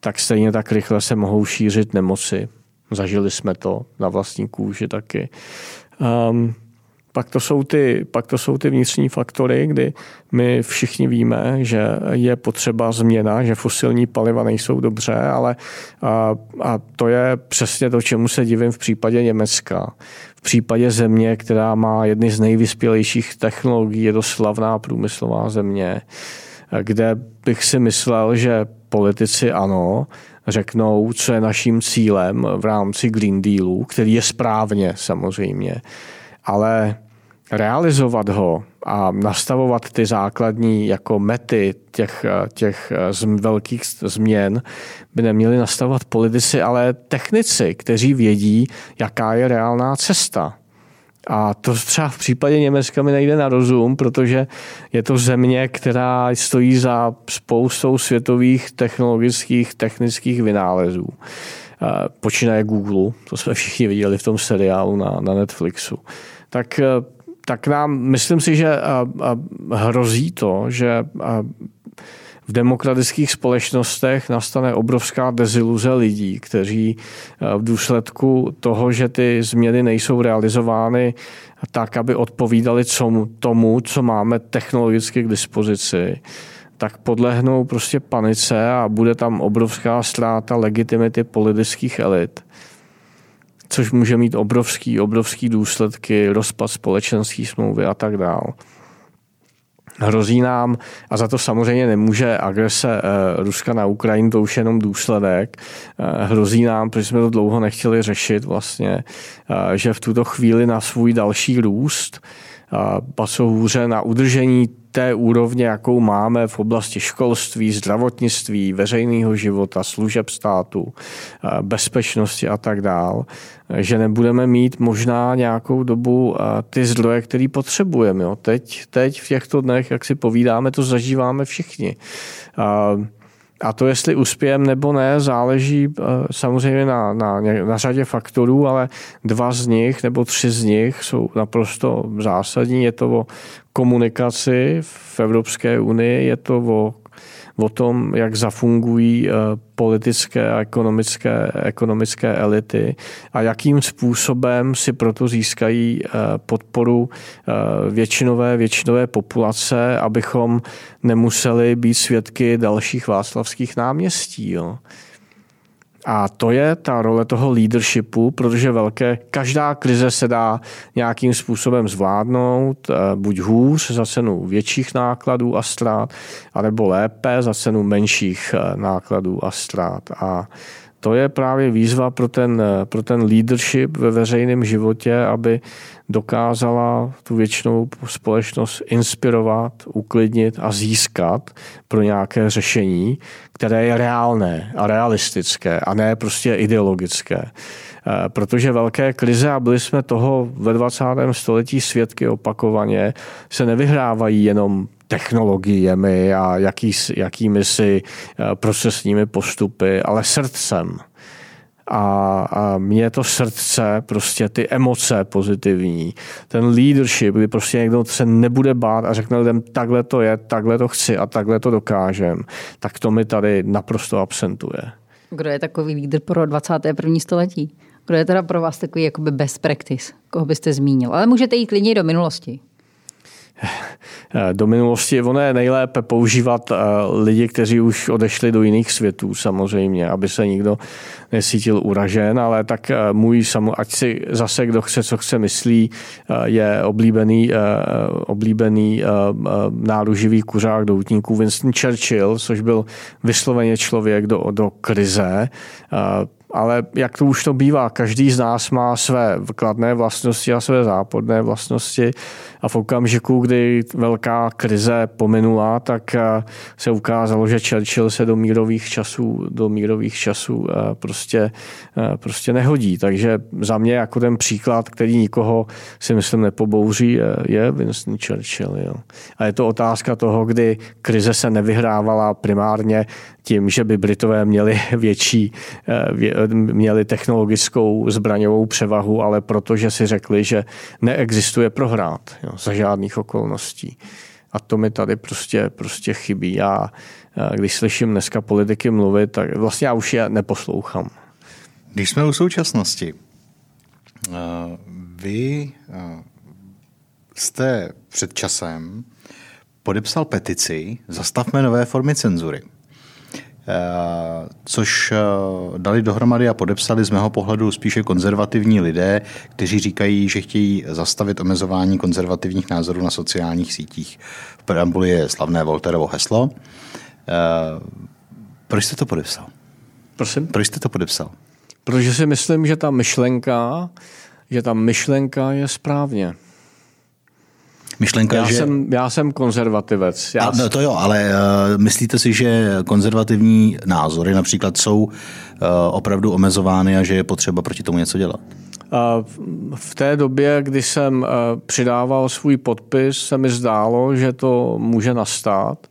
tak stejně tak rychle se mohou šířit nemoci. Zažili jsme to na vlastní kůži taky. Um, pak to, jsou ty, pak to jsou ty vnitřní faktory, kdy my všichni víme, že je potřeba změna, že fosilní paliva nejsou dobře, ale a, a to je přesně to, čemu se divím v případě Německa. V případě země, která má jedny z nejvyspělejších technologií, je to slavná průmyslová země, kde bych si myslel, že politici ano, řeknou, co je naším cílem v rámci Green Dealu, který je správně samozřejmě, ale realizovat ho a nastavovat ty základní jako mety těch, těch velkých změn by neměli nastavovat politici, ale technici, kteří vědí, jaká je reálná cesta. A to třeba v případě Německa mi nejde na rozum, protože je to země, která stojí za spoustou světových technologických, technických vynálezů. Počínaje Google, to jsme všichni viděli v tom seriálu na, na Netflixu. Tak tak nám, myslím si, že hrozí to, že v demokratických společnostech nastane obrovská deziluze lidí, kteří v důsledku toho, že ty změny nejsou realizovány tak, aby odpovídali tomu, co máme technologicky k dispozici, tak podlehnou prostě panice a bude tam obrovská ztráta legitimity politických elit což může mít obrovský, obrovský důsledky, rozpad společenské smlouvy a tak dále. Hrozí nám, a za to samozřejmě nemůže agrese eh, Ruska na Ukrajinu, to už je jenom důsledek, eh, hrozí nám, protože jsme to dlouho nechtěli řešit vlastně, eh, že v tuto chvíli na svůj další růst pasou na udržení té úrovně, jakou máme v oblasti školství, zdravotnictví, veřejného života, služeb státu, bezpečnosti a tak dál, že nebudeme mít možná nějakou dobu ty zdroje, které potřebujeme. Teď, teď v těchto dnech, jak si povídáme, to zažíváme všichni. A to, jestli uspějem nebo ne, záleží eh, samozřejmě na, na, na řadě faktorů, ale dva z nich nebo tři z nich jsou naprosto zásadní. Je to o komunikaci v Evropské unii, je to o o tom, jak zafungují eh, politické a ekonomické, ekonomické elity a jakým způsobem si proto získají eh, podporu eh, většinové, většinové populace, abychom nemuseli být svědky dalších václavských náměstí. Jo. A to je ta role toho leadershipu, protože velké, každá krize se dá nějakým způsobem zvládnout, eh, buď hůř za cenu větších nákladů a ztrát, anebo lépe za cenu menších eh, nákladů a ztrát. A to je právě výzva pro ten, pro ten leadership ve veřejném životě, aby dokázala tu většinou společnost inspirovat, uklidnit a získat pro nějaké řešení, které je reálné a realistické a ne prostě ideologické. Eh, protože velké krize, a byli jsme toho ve 20. století svědky opakovaně, se nevyhrávají jenom technologiemi a jaký, jakými si eh, procesními postupy, ale srdcem. A, a mě to srdce, prostě ty emoce pozitivní, ten leadership, kdy prostě někdo se nebude bát a řekne lidem, takhle to je, takhle to chci a takhle to dokážem, tak to mi tady naprosto absentuje. Kdo je takový lídr pro 21. století? Kdo je teda pro vás takový jakoby best practice? Koho byste zmínil? Ale můžete jít klidně do minulosti. do minulosti. Ono je nejlépe používat eh, lidi, kteří už odešli do jiných světů samozřejmě, aby se nikdo nesítil uražen, ale tak eh, můj samo, ať si zase kdo chce, co chce myslí, eh, je oblíbený, oblíbený náruživý kuřák doutníků Winston Churchill, což byl vysloveně člověk do, do krize, ale jak to už to bývá, každý z nás má své kladné vlastnosti a své západné vlastnosti a v okamžiku, kdy velká krize pominula, tak eh, se ukázalo, že Churchill se do mírových časů, do mírových časů eh, prostě, eh, prostě nehodí. Takže za mě jako ten příklad, který nikoho si myslím nepobouří, je Winston Churchill. Jo. A je to otázka toho, kdy krize se nevyhrávala primárně tím, že by Britové měli větší, měli technologickou zbraňovou převahu, ale protože si řekli, že neexistuje prohrát. Jo za žádných okolností. A to mi tady prostě, prostě chybí. Já, když slyším dneska politiky mluvit, tak vlastně já už je neposlouchám. Když jsme u současnosti, vy jste před časem podepsal petici Zastavme nové formy cenzury. Eh, což eh, dali dohromady a podepsali z mého pohledu spíše konzervativní lidé, kteří říkají, že chtějí zastavit omezování konzervativních názorů na sociálních sítích. V preambuli je slavné Volterovo heslo. Eh, proč jste to podepsal? Prosím? Proč jste to podepsal? Protože si myslím, že ta myšlenka, že ta myšlenka je správně. Myšlenka, já, že... jsem, já jsem konzervativec. Já... A, no to jo, ale uh, myslíte si, že konzervativní názory například jsou uh, opravdu omezovány a že je potřeba proti tomu něco dělat? V té době, kdy jsem eh, přidával svůj podpis, se mi zdálo, že to může nastat.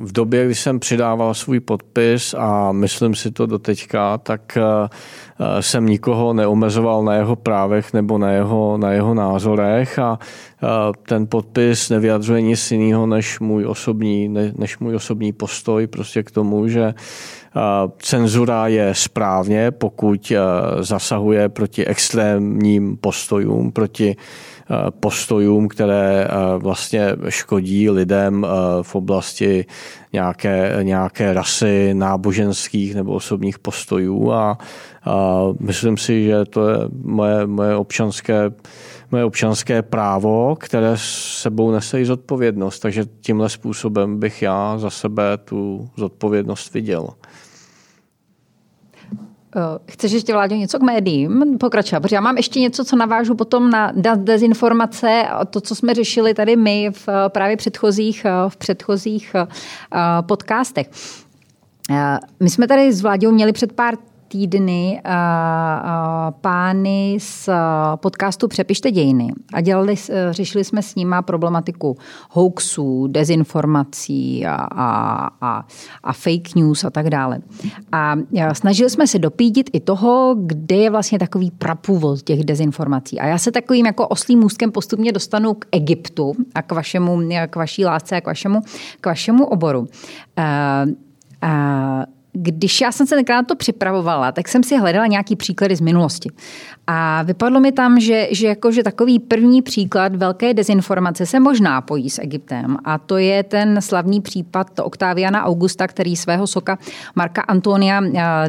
V době, kdy jsem přidával svůj podpis a myslím si to do teďka, tak jsem nikoho neomezoval na jeho právech nebo na jeho, na jeho názorech a ten podpis nevyjadřuje nic jiného než můj osobní, než můj osobní postoj prostě k tomu, že Cenzura je správně, pokud zasahuje proti extrémním postojům, proti postojům, které vlastně škodí lidem v oblasti nějaké, nějaké rasy, náboženských nebo osobních postojů a, a myslím si, že to je moje, moje občanské moje občanské právo, které sebou nese i zodpovědnost. Takže tímhle způsobem bych já za sebe tu zodpovědnost viděl. Eh, chceš ještě, Vláďo, něco k médiím pokračovat? Protože já mám ještě něco, co navážu potom na dezinformace a to, co jsme řešili tady my v eh, právě předchozích, eh, v předchozích podcastech. My jsme tady s Vláďou měli před pár týdny uh, uh, pány z podcastu Přepište dějiny a dělali, řešili jsme s nima problematiku hoaxů, dezinformací a, a, a, a fake news a tak dále. A snažili jsme se dopídit i toho, kde je vlastně takový prapůvod těch dezinformací. A já se takovým jako oslým můstkem postupně dostanu k Egyptu a k, vašemu, k vaší lásce a k vašemu, k vašemu oboru. Uh, uh, když já jsem se tenkrát na to připravovala, tak jsem si hledala nějaký příklady z minulosti. A vypadlo mi tam, že, že, jako, že takový první příklad velké dezinformace se možná pojí s Egyptem. A to je ten slavný případ Octaviana Augusta, který svého soka Marka Antonia eh,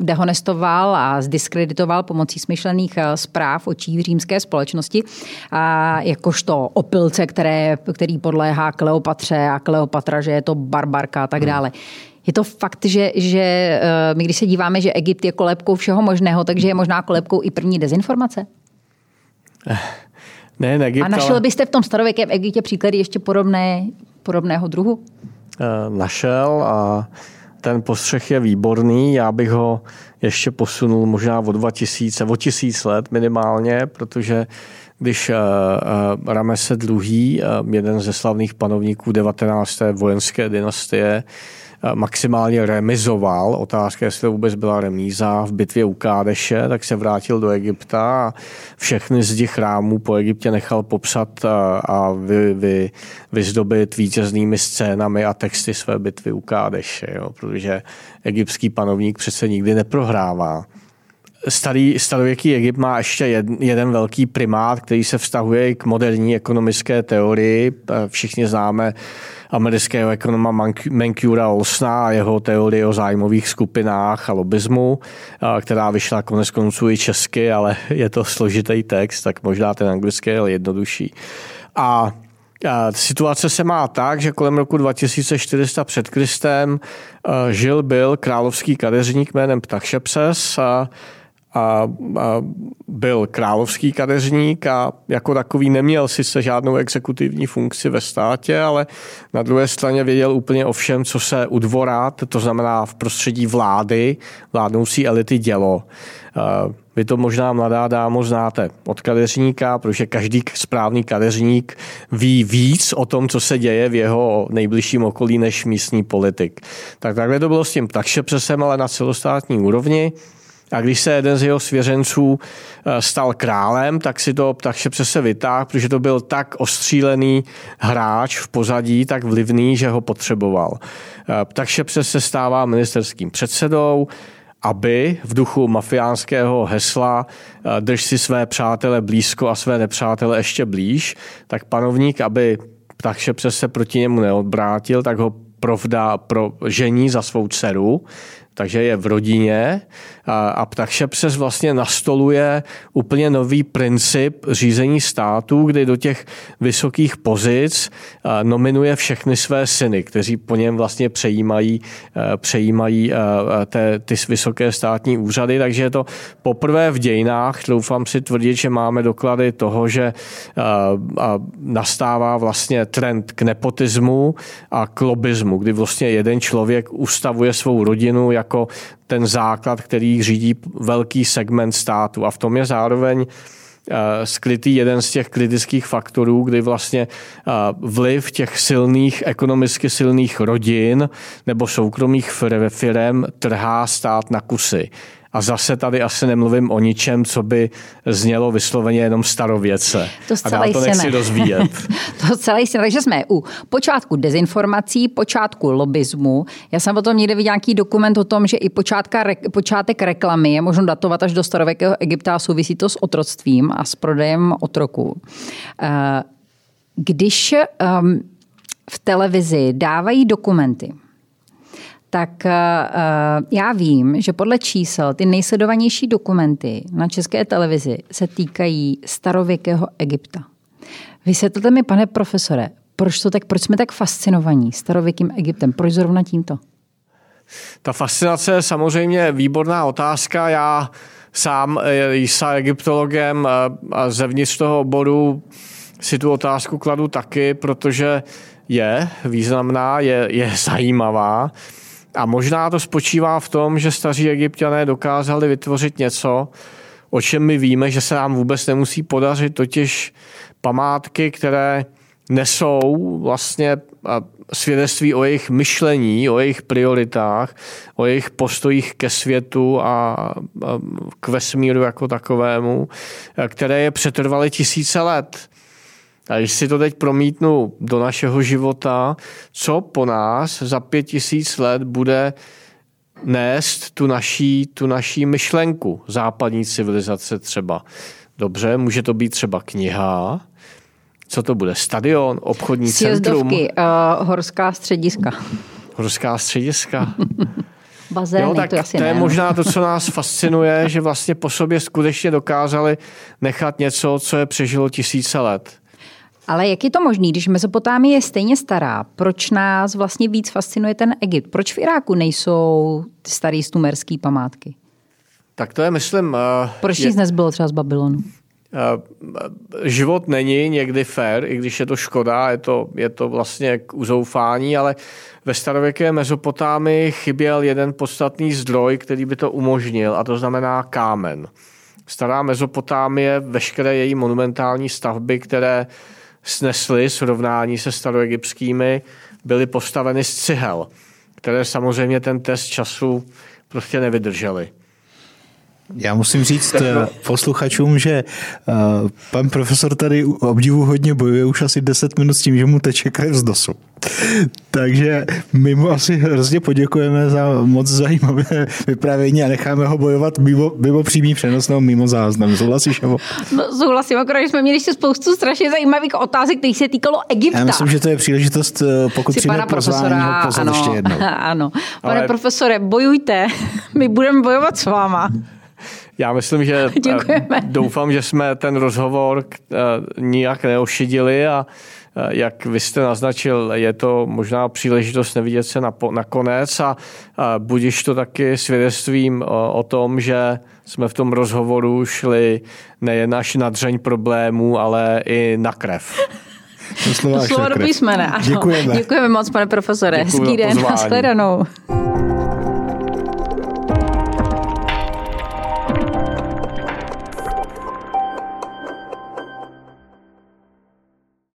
dehonestoval a zdiskreditoval pomocí smyšlených eh, zpráv očí římské společnosti, a jakožto opilce, které, který podléhá Kleopatře a Kleopatra, že je to barbarka a tak dále. Hmm. Je to fakt, že, že eh, my když se díváme, že Egypt je kolebkou všeho možného, takže je možná kolebkou i první dezinformace? Ne, ne Egypt, A našel ale... byste v tom starověkém Egyptě příklady ještě podobné, podobného druhu? Eh, našel a ten postřeh je výborný. Já bych ho ještě posunul možná o 2000, o tisíc let minimálně, protože když uh, Ramese II., jeden ze slavných panovníků 19. vojenské dynastie, maximálně remizoval. Otázka, jestli to vůbec byla remíza v bitvě u Kádeše, tak se vrátil do Egypta a všechny z těch chrámů po Egyptě nechal popsat a, a vy, vy, vyzdobit vítěznými scénami a texty své bitvy u Kádeše, jo, protože egyptský panovník přece nikdy neprohrává starý, starověký Egypt má ještě jed, jeden velký primát, který se vztahuje k moderní ekonomické teorii. Všichni známe amerického ekonoma Mancura Olsna a jeho teorii o zájmových skupinách a lobismu, která vyšla konec konců i česky, ale je to složitý text, tak možná ten anglický je jednodušší. A Situace se má tak, že kolem roku 2400 před Kristem žil byl královský kadeřník jménem Ptachšepses a a, a byl královský kadeřník a jako takový neměl sice žádnou exekutivní funkci ve státě, ale na druhé straně věděl úplně o všem, co se u dvora, to znamená v prostředí vlády, vládnoucí elity dělo. Vy to možná mladá dámo znáte od kadeřníka, protože každý správný kadeřník ví víc o tom, co se děje v jeho nejbližším okolí než místní politik. Tak takhle to bylo s tím takže přesem, ale na celostátní úrovni. A když se jeden z jeho svěřenců eh, stal králem, tak si to takže přese vytáhl, protože to byl tak ostřílený hráč v pozadí, tak vlivný, že ho potřeboval. Eh, takže se stává ministerským předsedou, aby v duchu mafiánského hesla eh, drž si své přátele blízko a své nepřátele ještě blíž, tak panovník, aby takže se proti němu neodbrátil, tak ho provdá pro žení za svou dceru, takže je v rodině a, a přes vlastně nastoluje úplně nový princip řízení státu, kdy do těch vysokých pozic nominuje všechny své syny, kteří po něm vlastně přejímají, přejímají té, ty vysoké státní úřady, takže je to poprvé v dějinách, doufám si tvrdit, že máme doklady toho, že nastává vlastně trend k nepotismu a k lobismu, kdy vlastně jeden člověk ustavuje svou rodinu jako ten základ, který řídí velký segment státu. A v tom je zároveň eh, skrytý jeden z těch kritických faktorů, kdy vlastně eh, vliv těch silných, ekonomicky silných rodin nebo soukromých firm trhá stát na kusy. A zase tady asi nemluvím o ničem, co by znělo vysloveně jenom starověce. To a dál to nechci rozvíjet. to celé jistě. Takže jsme u počátku dezinformací, počátku lobismu. Já jsem potom někde viděl nějaký dokument o tom, že i počátka, počátek reklamy je možno datovat až do starověkého Egypta a souvisí to s otroctvím a s prodejem otroků. Eh, když ehm, v televizi dávají dokumenty, tak eh, eh, já vím, že podle čísel ty nejsledovanější dokumenty na české televizi se týkají starověkého Egypta. Vysvětlete mi, pane profesore, proč, to tak, proč jsme tak fascinovaní starověkým Egyptem? Proč zrovna tímto? Ta fascinace je samozřejmě výborná otázka. Já sám eh, jsem egyptologem a zevnitř toho oboru si tu otázku kladu taky, protože je významná, je, je zajímavá. A možná to spočívá v tom, že staří egyptiané dokázali vytvořit něco, o čem my víme, že se nám vůbec nemusí podařit, totiž památky, které nesou vlastně svědectví o jejich myšlení, o jejich prioritách, o jejich postojích ke světu a k vesmíru jako takovému, které je přetrvaly tisíce let. A když si to teď promítnu do našeho života, co po nás za pět tisíc let bude nést tu naší, tu naší myšlenku západní civilizace třeba. Dobře, může to být třeba kniha, co to bude? Stadion, obchodní Sjezdovky, centrum? Uh, horská střediska. Horská střediska. Bazény, jo, tak to, asi to je ne, možná to, co nás fascinuje, že vlastně po sobě skutečně dokázali nechat něco, co je přežilo tisíce let. Ale jak je to možné, když Mezopotámie je stejně stará? Proč nás vlastně víc fascinuje ten Egypt? Proč v Iráku nejsou ty staré stumerské památky? Tak to je, myslím... Uh, Proč nic nezbylo třeba z Babylonu? Uh, život není někdy fair, i když je to škoda, je to, je to vlastně k uzoufání, ale ve starověké Mezopotámii chyběl jeden podstatný zdroj, který by to umožnil, a to znamená kámen. Stará Mezopotámie, veškeré její monumentální stavby, které snesly srovnání se staroegyptskými, byly postaveny z cihel, které samozřejmě ten test času prostě nevydržely. Já musím říct eh, posluchačům, že eh, pan profesor tady obdivu hodně bojuje už asi 10 minut s tím, že mu teče krev z dosu. Takže my mu asi hrozně poděkujeme za moc zajímavé vyprávění a necháme ho bojovat mimo, mimo přímý přenos nebo mimo záznam. Souhlasíš, Evo? No, souhlasím, akorát jsme měli ještě spoustu strašně zajímavých otázek, kterých se týkalo Egypta. Já myslím, že to je příležitost, eh, pokud přijme pozvání, ho pozvat ano, ještě jednou. Ano. Pane Ale... profesore, bojujte, my budeme bojovat s váma. Já myslím, že eh, Děkujeme. doufám, že jsme ten rozhovor eh, nijak neošidili a eh, jak vy jste naznačil, je to možná příležitost nevidět se na, na konec a, budíš to taky svědectvím o, o tom, že jsme v tom rozhovoru šli nejen až na dřeň problémů, ale i na krev. To slova, to slova do písmene, Děkujeme. Děkujeme moc, pane profesore. Hezký den, nashledanou.